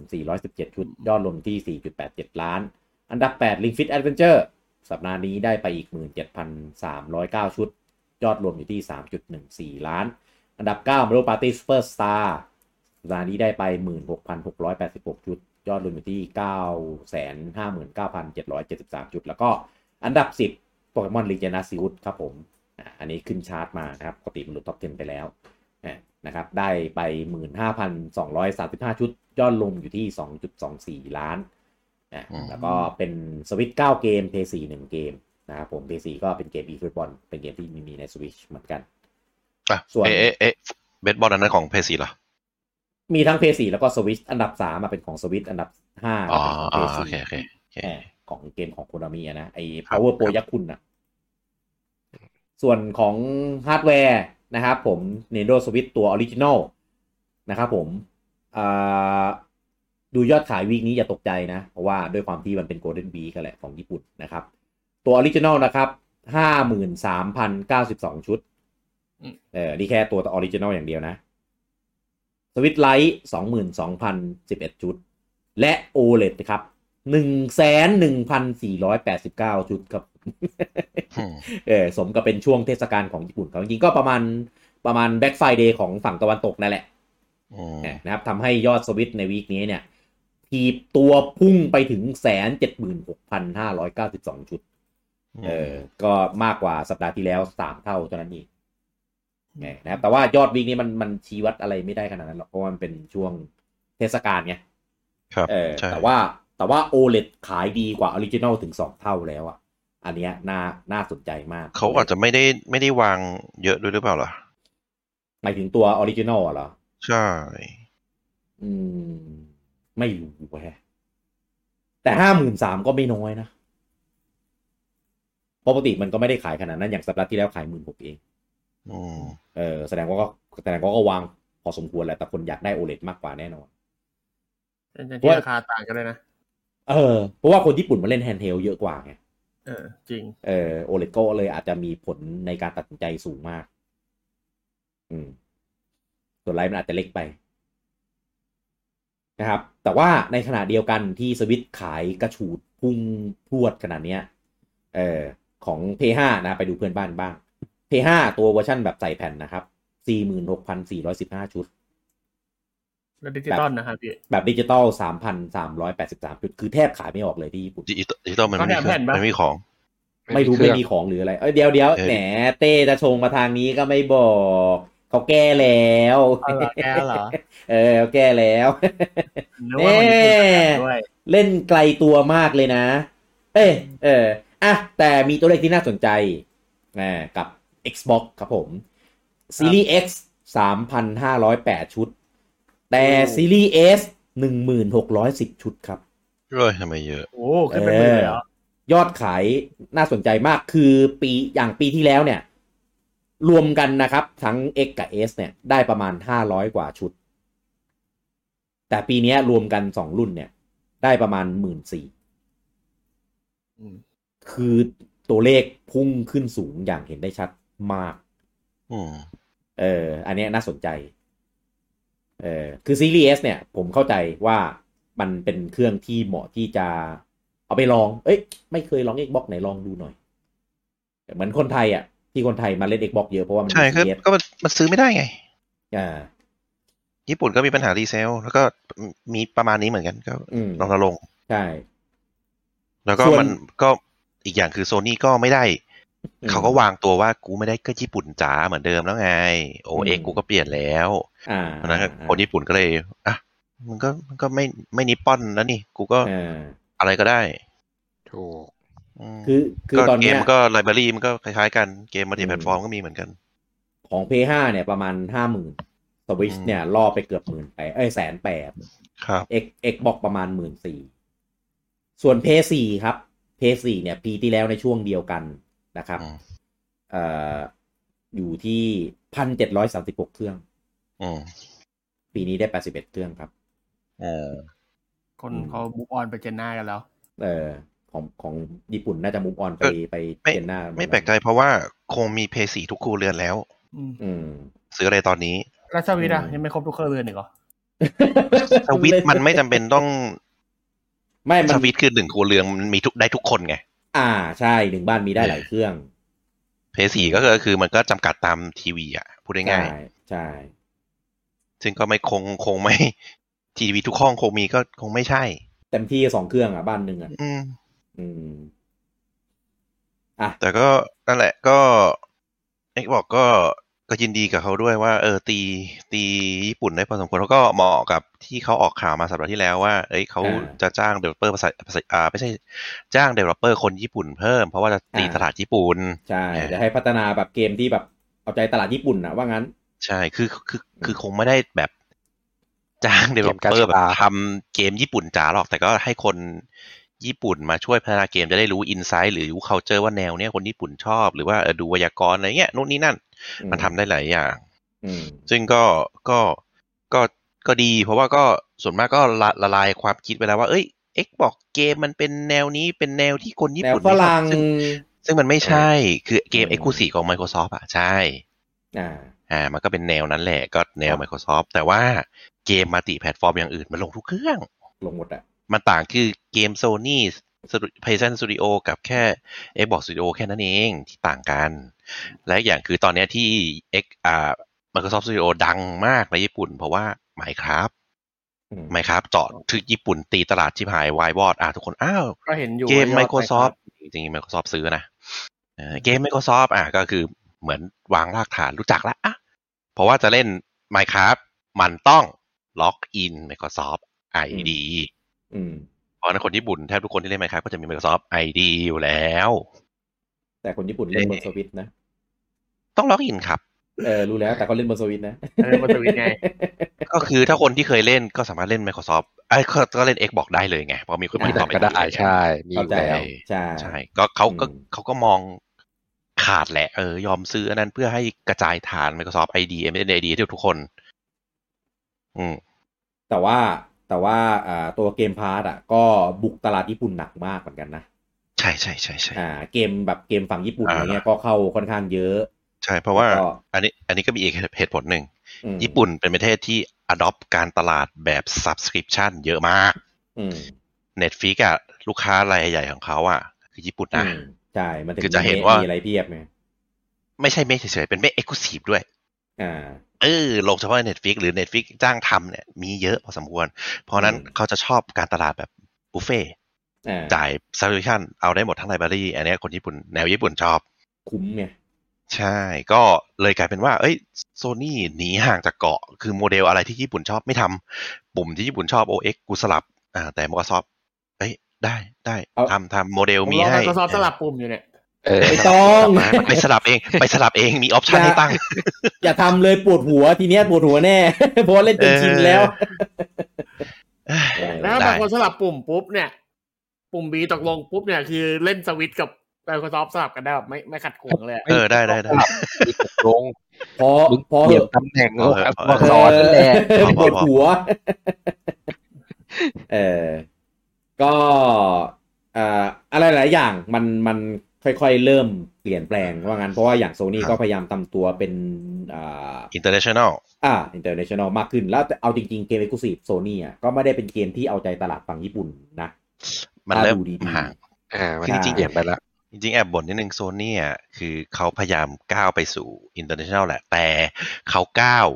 2417 ชุด ยอดรวมที่ 4.87 ล้าน อันดับ8 Ring Fit Adventure สัปดาห์นี้ได้ไปอีก 17,309 ชุด ยอดรวมอยู่ที่ 3.14 ล้าน อันดับ 9 Mario Party Superstar สัปดาห์นี้ได้ไป 16,686 ชุด ยอดรวมอยู่ที่ 959,773 ชุด แล้วก็อันดับ 10 Pokemon Legend Arceus ครับผม อะอันนี้ขึ้นชาร์ตมานะครับปกติมันหลุดท็อป 10 ไปแล้วอะนะครับได้ไป 15,235 ชุดยอดรวมอยู่ที่ 2.24 ล้านนะอืมแล้วก็เป็นสวิต9เกม p 4 1เกมนะครับผม p 4ก็เป็นเกม e ฟุตบอลเป็นเกมที่มีมีใน Switch เหมือนกันอะส่วนเอ๊ะเอ๊ะเอ๊ะเบสบอลอันนั้นของเพซีเหรอ มีทั้ง p 4แล้วก็ Switch อันดับ3มาเป็นของ Switch อันดับ5อ๋อเป็นของอ๋อ p โอเคโอเคโอเค4ของเกมของ Konami อะนะไอ้ครับ Power Pro ครับยักษ์คุณนะ ส่วนของฮาร์ดแวร์นะครับผม Nintendo Switch ตัวออริจิน l ลนะครับผมอ่าดูยอดขาย week นี้อย่าตกใจนะ เพราะว่าด้วยความที่มันเป็น Golden Week กันแหละของญี่ปุ่นนะครับ ตัวออริจิน l ลนะครับ53,092ชุดอืมเออ นี่แค่ตัวออริจิน l ลอย่างเดียวนะ Switch Lite 22,011ชุด และ OLED นะครับหนึ่งแสนหนึ่งพันสี่ร้อยแปดสิบเก้าชุดครับอืม เออสมกับเป็นช่วงเทศกาลของญี่ปุ่นเขาจริงๆก็ประมาณประมาณแบ็ k ไฟเดย์ของฝั่งตะวันตกนั่นแหละอืมนะครับทำให้ยอดสวิตใน week นี้เนี่ยถีบตัวพุ่งไปถึงแสนเจ็ดหมื่นหกพันห้าร้อยเก้าสิบสองชุด เออ ก็มากกว่าสัปดาห์ที่แล้วสามเท่าเท่านั้นเองเออนะครับ แต่ว่ายอด week นี้มันมันชี้วัดอะไรไม่ได้ขนาดนั้นหรอกเพราะว่ามันเป็นช่วงเทศกาลไง ครับ เออใช่แต่ว่าแต่ว่า OLED ขายดีกว่าออริจิน l ลถึงสองเท่าแล้วอะ อันเนี้ยน่าน่าสนใจมาก เขาอาจจะไม่ได้ไม่ได้วางเยอะด้วยหรือเปล่าล่ะหมายถึงตัวออริจิน l อะเหรอ ใช่ อืม ไม่รู้แฮะแต่ห้าหมื่นสามก็ไม่น้อยนะปกติมันก็ไม่ได้ขายขนาดนั้น อย่างสัปดาห์ที่แล้วขายหมื่นหกเองอืมเออ แสดงว่าก็แสดงว่าก็วางพอสมควรแหละแต่คนอยากได้ OLED มากกว่าแน่นอนเป็นที่ราคาต่างกันเลยนะ เออ เพราะว่าคนญี่ปุ่นมาเล่น handheld เยอะกว่าไง เออจริง เออ OLED ก็เลยอาจจะมีผลในการตัดสินใจสูงมาก อืม ส่วน Lite มันอาจจะเล็กไปนะครับ แต่ว่าในขณะเดียวกันที่สวิตขายกระฉูดพุ่งพรวดขนาดเนี้ย เออของ P5 นะไปดูเพื่อนบ้านบ้าง P5 ตัวเวอร์ชันแบบใส่แผ่นนะครับ 46,415 ชุด แล้วดิจิตอลนะครับพี่แบบดิจิตอล3,383ชุดคือแทบขายไม่ออกเลยที่ญี่ปุ่นดิจิตอลดิจิตอลมันไม่มีเขาแถมแผ่นปะมันไม่มีของ ไม่รู้เครื่ไม่องมีของหรืออะไร เอ้ยเดี๋ยวเดี๋ยวเออแหมเต้จะชงมาทางนี้ก็ไม่บอกเขาแก้แล้วเอาเหรอแก้เหรอ เออเขาแก้แล้วนึกว่ามันญี่ปุ่นแถมด้วยเล่นไกลตัวมากเลยนะ เอ้ยเอออะแต่มีตัวเลขที่น่าสนใจนะกับ Xbox ครับผม Series X 3,508 ชุด แต่ Series S 1,610ชุดครับเอ้ยทำไมเยอะ โอ้ขึ้นเป็นหมื่นเลยเหรอยอดขายน่าสนใจมากคือปีอย่างปีที่แล้วเนี่ย รวมกันนะครับ ทั้ง X กับ S เนี่ย ได้ประมาณ500กว่าชุด แต่ปีเนี้ยรวมกันสองรุ่นเนี่ย ได้ประมาณหมื่นสี่อืมคือตัวเลขพุ่งขึ้นสูงอย่างเห็นได้ชัดมากอืมเออ อันเนี้ยน่าสนใจ เออคือซีรีส์ S เนี่ย ผมเข้าใจว่ามันเป็นเครื่องที่เหมาะที่จะเอาไปลอง เอ้ย ไม่เคยลอง Xbox ไหนลองดูหน่อย เหมือนคนไทยอะ ที่คนไทยมาเล่น Xbox เยอะเพราะว่ามันใช่มีก็ CS ก็มันมันซื้อไม่ได้ไง อ่า ญี่ปุ่นก็มีปัญหารีเซล แล้วก็มีประมาณนี้เหมือนกันก็อืมลองละลง ใช่ แล้วก็ส่วนมันก็อีกอย่างคือโซนี่ก็ไม่ได้อืม เขาก็วางตัวว่ากูไม่ได้ก็ญี่ปุ่นจ๋าเหมือนเดิมแล้วไง โอเอ็กอืมกูก็เปลี่ยนแล้วอ่าเพราะฉะนั้นอ่าคนญี่ปุ่นก็เลยอะมันก็มันก็ไม่ไม่นิปปอนแล้วนี่ กูก็อ่าอะไรก็ได้ถูกมคือคือก็ตอนเกเนี้มยก็ไลบรารีมันก็คล้ายๆกันเกมมัลติอืมแพลตฟอร์มก็มีเหมือนกัน ของ p 5เนี่ยประมาณห้าหมื่นสวิชอืมเนี่ยล่อไปเกือบหมื่นแปดเอ้ยแสนแปดครับ X Xbox ประมาณหมื่นสี่ส่วน p 4ครับ p 4เนี่ยปีที่แล้วในช่วงเดียวกัน นะครับอืมเอ่ออยู่ที่พันเจ็ดร้อยสามสิบหกเครื่องอืมปีนี้ได้แปดสิบเอ็ดเครื่องครับอืมคนอืมเขาบุกออนไปเจนหน้ากันแล้ว เออ ของของญี่ปุ่นน่าจะมุกออนไปไปไม่เจนหน้า ไม่แปลกใจเพราะว่าคงมีเพย์สีทุกครูเรือนแล้วอืมอืมซื้ออะไรตอนนี้แล้วสวิตอะอืมยังไม่ครบทุกเครื่องเรือนอีกเหรอสวิตช์มันไม่จำเป็นต้องไม่มัสนวิตช์คือหนึ่งครัวเรือนมันมีทุกได้ทุกคนไง อ่าใช่หนึ่งบ้านมีได้หลายเครื่องเพย์สีก็คือคือมันก็จำกัดตามทีวีอะ พูดใช่ง่ายใช่ๆซึ่งก็ไม่คงคงไม่ทีวีทุกห้องคงมีก็คงไม่ใช่เต็มที่สองเครื่องอะบ้านหนึ่งอะอืมอืมอะแต่ก็นั่นแหละก็เอ็กบอกก็ ก็ยินดีกับเขาด้วยว่า เออตีตีญี่ปุ่นได้พอสมควรแล้วก็เหมาะกับที่เขาออกข่าวมาสัปดาห์ที่แล้วว่า เอ้ยเขาอ่าจะจ้าง developer ภาษาภาษาอ่าไม่ใช่จ้าง developer คนญี่ปุ่นเพิ่ม เพราะว่าจะตีอ่าตลาดญี่ปุ่นใช่เออจะให้พัฒนาแบบเกมที่แบบเอาใจตลาดญี่ปุ่นนะว่างั้น ใช่คือคือคือคงไม่ได้แบบจ้าง developer เกมกาชาแบบทำเกมญี่ปุ่นจ๋าหรอกแต่ก็ให้คน ญี่ปุ่นมาช่วยพัฒนาเกมจะได้รู้ insight หรือรู้ culture ว่าแนวเนี้ยคนญี่ปุ่นชอบ หรือว่าเออดูไวยากรณ์อะไรเงี้ยนู่นนี่นั่นอืมมันทำได้หลายอย่างอืมซึ่งก็ก็ก็ก็ดี เพราะว่าก็ส่วนมากก็ละละลายความคิดไปแล้วว่า เอ้ยเอ็กบอกเกมมันเป็นแนวนี้เป็นแนวที่คนญี่แนวปุ่นไม่ชอบ แนวฝรั่งซึ่งซึ่งมันไม่ใช่ คือเกมอืม exclusive ของ Microsoft อะ ใช่ อ่า อ่า มันก็เป็นแนวนั้นแหละ ก็แนวครับ Microsoft แต่ว่าเกม multi-platform อย่างอื่นมันลงทุกเครื่อง ลงหมดอะ มันต่างคือเกมโซนี่เพย์ s ซนสตูดิโอกับแค่ Xbox Studio แค่นั้นเองที่ต่างกัน และอีกอย่างคือตอนเนี้ยที่ X อ่า Microsoft Studio ดังมากในญี่ปุ่น เพราะว่า Minecraft อืม Minecraft เจาะถึงญี่ปุ่นตีตลาดที่หายวายวอดอะทุกคน อ้าวก็เห็นอยู่เกมว่ายอด Microsoft จริงๆ Microsoft ซื้อนะเออเกม Microsoft อะก็คือเหมือนวางรากฐานรู้จักแล้วอะเพราะว่าจะเล่น Minecraft มันต้อง login Microsoft ID อื มเพราะฉะนั้นคนญี่ปุ่นแทบทุกคนที่เล่น Minecraft ก็จะมี Microsoft ID อยู่แล้ว แต่คนญี่ปุ่นเล่นบนสวิตช์นะ ต้อง login ครับ เออรู้แล้วแต่เขาเล่นบนสวิตช์นะเออมันสวิตช์ไง ก็คือถ้าคนที่เคยเล่นก็สามารถเล่น Microsoft ไอ้ยก็ก็เล่น Xbox ได้เลยไงเพราะมีคนที่ติดไหนต่อไปก็ได้ใช่มีอเข้ายู่ใจแล้วใช่ใช่ ก็เขาก็อืมเขาก็มองขาดแหละ เออ ยอมซื้ออันนั้นเพื่อให้กระจายฐาน Microsoft ID MSN ID ที่ทุกคน อืมแต่ว่า แต่ว่าอ่าตัวเกมพาร์ตอะก็บุกตลาดญี่ปุ่นหนักมากเหมือนกันนะ ใช่ใช่ใช่ใช่อ่าเกมแบบเกมฝั่งญี่ปุ่นอ่าอะไรเงี้ยก็เข้าค่อนข้างเยอะ ใช่เพราะว่าแล้วก็อันนี้อันนี้ก็มีอีกเหตุผลหนึ่งอืมญี่ปุ่นเป็นประเทศที่ adopt การตลาดแบบ subscription เยอะมากอืม Netflix อะลูกค้ารายใหญ่ของเขาอะคือญี่ปุ่นนะอืมใช่ มันถึงคือจะเห็นว่ามีอะไรเพียบไงไม่ใช่ไม่เฉยๆเป็นไม่ exclusive ด้วย อ่า เออลงเฉพาะ Netflix หรือ Netflix จ้างทำเนี่ยมีเยอะพอสมควร เพราะฉะนั้นอืมเขาจะชอบการตลาดแบบบุฟเฟ่อ่าจ่าย subscription เอาได้หมดทั้งไลบรารีอันเนี้ยคนญี่ปุ่นแนวญี่ปุ่นชอบ คุ้มไงใช่ ก็เลยกลายเป็นว่า เอ้ยโซนี่หนีห่างจากเกาะ คือโมเดลอะไรที่ญี่ปุ่นชอบไม่ทำปุ่มที่ญี่ปุ่นชอบ OX กูสลับ อ่า แต่ Microsoft เอ้ยได้ได้ทำทำโมเดลผมมีรอให้ Microsoft สลับปุ่มอยู่เนี่ย เออไม่ต้องไปสลับเอง ไปสลับเองมีออปชันให้ตั้ง อย่าทำเลยปวดหัวทีเนี้ยปวดหัวแน่เพราะว่าเล่นจนชินแล้วเออแล้วถ้าได้บางคนสลับปุ่มปุ๊บเนี่ย ปุ่ม B ตกลงปุ๊บเนี่ยคือเล่นสวิตช์กับ Microsoft สลับกันได้แบบไม่ไม่ขัดขวางเลยอะเออได้ได้ได้มีตกลงพอมึงพอเปเหลี่ยนอะตำแหน่งเออเอาเออมาสอนนั่นแหละเออพอพอปวดหัว เออก็อ่าอะไรหลายอย่างมันมัน ค่อยๆ เริ่มเปลี่ยนแปลงว่างั้นเพราะว่าอย่างโซนี่ครับก็พยายามทำตัวเป็นอ่า international อ่า international มากขึ้น แล้วแต่เอาจริงๆ เกม exclusive โซนี่อะก็ไม่ได้เป็นเกมที่เอาใจตลาดฝั่งญี่ปุ่นนะ มันเริ่มถ้าดูดีๆห่างอ่ามันคือจริงๆเปลี่ยนไปแล้ว จริงๆ แอบบ่นนิดนึงโซนี่อะคือเขาพยายามก้าวไปสู่ international แหละ แต่เขาก้าว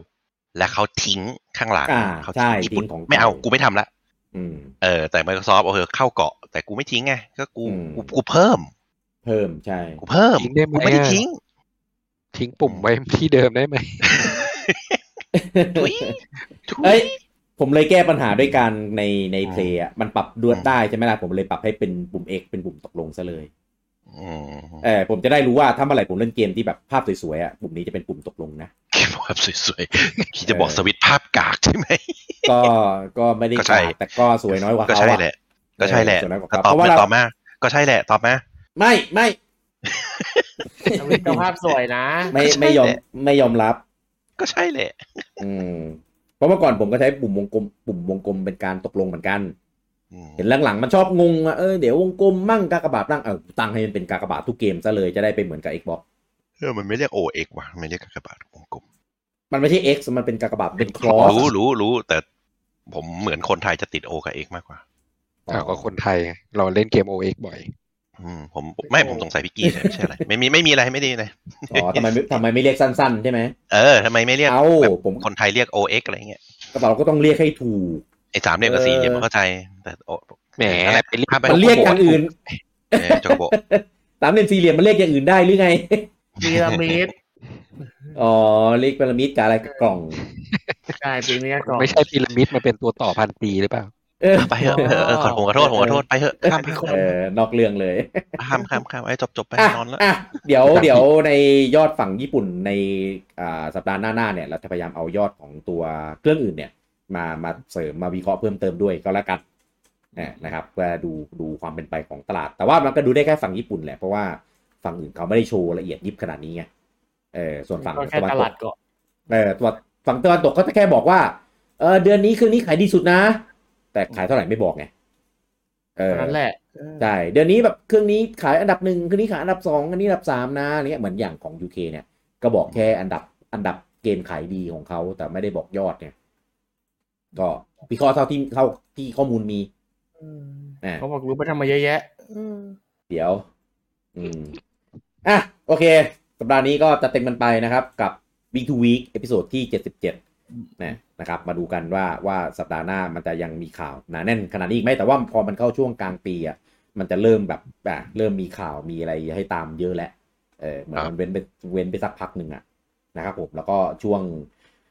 และเขาทิ้งข้างหลังอ่าเขาใช่ญี่ปุ่นทิ้งของไม่เอาเก่ากูไม่ทำละอืมเออแต่ Microsoft โอเคเข้าเกาะ แต่กูไม่ทิ้งไงก็กูอืมกูกูเพิ่ม เพิ่มใช่กูเพิ่มทิ้งได้ไหมกูไม่ได้อะทิ้ง ทิ้งปุ่มไว้ที่เดิมได้ไหมทุยทุยเอ้ยผมเลยแก้ปัญหาด้วยการในในอืมเพลย์อะมันปรับดวดอืมได้ใช่ไหมล่ะผมเลยปรับให้เป็นปุ่ม X เป็นปุ่มตกลงซะเลยอืมเออผมจะได้รู้ว่าถ้าเมื่อไหร่ผมเล่นเกมที่แบบภาพสวยๆอะปุ่มนี้จะเป็นปุ่มตกลงนะเก็บภาพสวยๆคิดจะบอกสวิตช์ภาพกากใช่ไหมก็ก็ไม่ได้ก็ใช่กากแต่ก็สวยน้อยกว่าก็เขาใช่อะแหละก็ใช่แหละเออสวยน้อยกว่าก็เขาตอบเพราะว่ามาเราตอบมาก็ใช่แหละตอบมา ไม่ไม่สวิตช์กับภาพสวยนะ ไม่ก็ใช่ไม่ยอมแหละไม่ยอมรับ ก็ใช่แหละ อืม เพราะเมื่อก่อนผมก็ใช้ปุ่มวงกลม ปุ่มวงกลมเป็นการตกลงเหมือนกันอืมเห็นหลังๆมันชอบงงว่าเออเดี๋ยววงกลมมั่งกากบาทมั่งเออตั้งให้มันเป็นกากบาททุกเกมซะเลยจะได้เป็นเหมือนกับ Xbox เออมันไม่เรียก OX ว่ะมันไม่เรียกกากบาทวงกลม มันไม่ใช่ X มันเป็นกากบาทเป็น cross รู้รู้รู้แต่ผมเหมือนคนไทยจะติด O กับ X มากกว่าอ้าวก็คนไทยไงเราเล่นเกม OX บ่อยอืม ผมไม่ผมสงสัยพี่กี้ใช่ไม่ใช่อะไรไม่มีไม่มีอะไรไม่ดีเลยอ๋อทำไมไม่ทำไมไม่เรียกสั้นๆใช่ไหมเออทำไมไม่เรียกเอ้าแบบผมคนไทยเรียก OX อะไรเงี้ยก็เราก็ต้องเรียกให้ถูกไอ้สามเหลี่ยมกับสี่เหลี่ยมเออมันเข้าใจแต่โอแหมอะไรไปเรียกห้ามไปมันเรียกอย่างอื่นเออจกโบสามเหลี่ยมสี่เหลี่ยมมันเรียกอย่างอื่นได้หรือไงพีระมิดอ๋อเรียกพีระมิดกับอะไรกับกล่องใช่พีระมิดก่อนไม่ใช่พีระมิดมันเป็นตัวต่อพันปีหรือเปล่าเออ ไปเถอะเออเออขอผมขอโทษผมขอโทษไปเถอะข้ามข้ามเออนอกเรื่องเลยข้ามข้ามข้ามไอ้จบจบไปอะนอนแล้วอะเดี๋ยวเดี๋ยวในยอดฝั่งญี่ปุ่นในอ่าสัปดาห์หน้าๆเนี่ยเราจะพยายามเอายอดของตัวเครื่องอื่นเนี่ย มามาเสริมมาวิเคราะห์เพิ่มเติมด้วยก็แล้วกันนะนะครับเพื่อดูดูความเป็นไปของตลาด แต่ว่ามันก็ดูได้แค่ฝั่งญี่ปุ่นแหละเพราะว่าฝั่งอื่นเขาไม่ได้โชว์ละเอียดยิบขนาดนี้ไงเออส่วนฝั่งก็แค่ตะวันตตลากดเกาะเออตัวฝั่งตะวันตกก็จะแค่บอกว่าเออเดือนนี้เครื่องนี้ขายดีสุดนะ แต่ขายเท่าไหร่ไม่บอกไงเออเท่านั้นแหละใช่เดือนนี้แบบเครื่องนี้ขายอันดับหนึ่งเครื่องนี้ขายอันดับสองอันนี้อันดับสามนะอะไรเงี้ยเหมือนอย่างของ UK เนี่ย ก็บอกแค่อันดับอันดับเกมขายดีของเขาแต่ไม่ได้บอกยอดเนี่ยก็พิเคราะห์เท่าที่เท่าที่ข้อมูลมีอ่าเขาบอกรู้ไปทำมาเยอะแยะอืมเดี๋ยว อืมอะโอเค สัปดาห์นี้ก็จะเต็มมันไปนะครับ กับ Week to Week episode ที่77 นะนะครับ มาดูกันว่าว่าสัปดาห์หน้ามันจะยังมีข่าวหนาแน่นขนาดนี้อีกไหมแต่ว่าพอมันเข้าช่วงกลางปีอะมันจะเริ่มแบบอะเริ่มมีข่าวมีอะไรให้ตามเยอะแล้วเออเหมือนมันเว้นไปเว้นไปสักพักหนึ่งอะนะครับผมแล้วก็ช่วง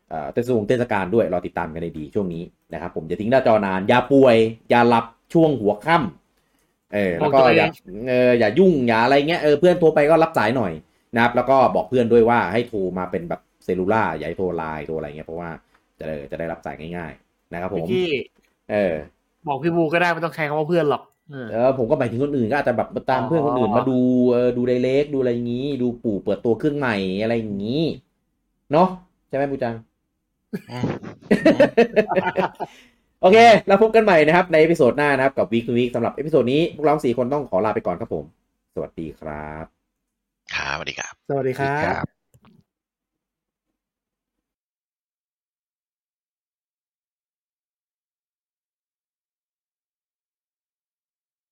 เอ่อเทศกาลเทศกาลด้วยรอติดตามกันในดีช่วงนี้นะครับผมอย่าทิ้งหน้าจอนานอย่าป่วยอย่าหลับช่วงหัวค่ำเออแล้วก็บอกตัวเองอย่าเอออย่ายุ่งอย่าอะไรเงี้ยเออเพื่อนโทรไปก็รับสายหน่อยนะครับแล้วก็บอกเพื่อนด้วยว่าให้โทรมาเป็นแบบ cellular อย่าให้โทรไลน์โทรอะไรเงี้ยเพราะว่าจะได้จะได้รับสายง่ายๆ นะครับผพี่มกี้เออ บอกพี่บูก็ได้ไม่ต้องใช้คำว่าเพื่อนหรอกเออเออผมก็หมายถึงคนอื่นก็อาจจะแบบตามเพื่อนคนอื่นอ๋อมาดูเออดู Direct ดูอะไรอย่างนี้ ดูปู่เปิดตัวเครื่องใหม่อะไรอย่างนี้ เนาะใช่ไหมปูจังอืมโอเค แล้วพบกันใหม่นะครับ ใน episode หน้านะครับกับ Week to Week สำหรับ episode นี้พวกเราสี่คนต้องขอลาไปก่อนครับผม สวัสดีครับ ครับสวัสดีครับ สวัสดีครัครับบ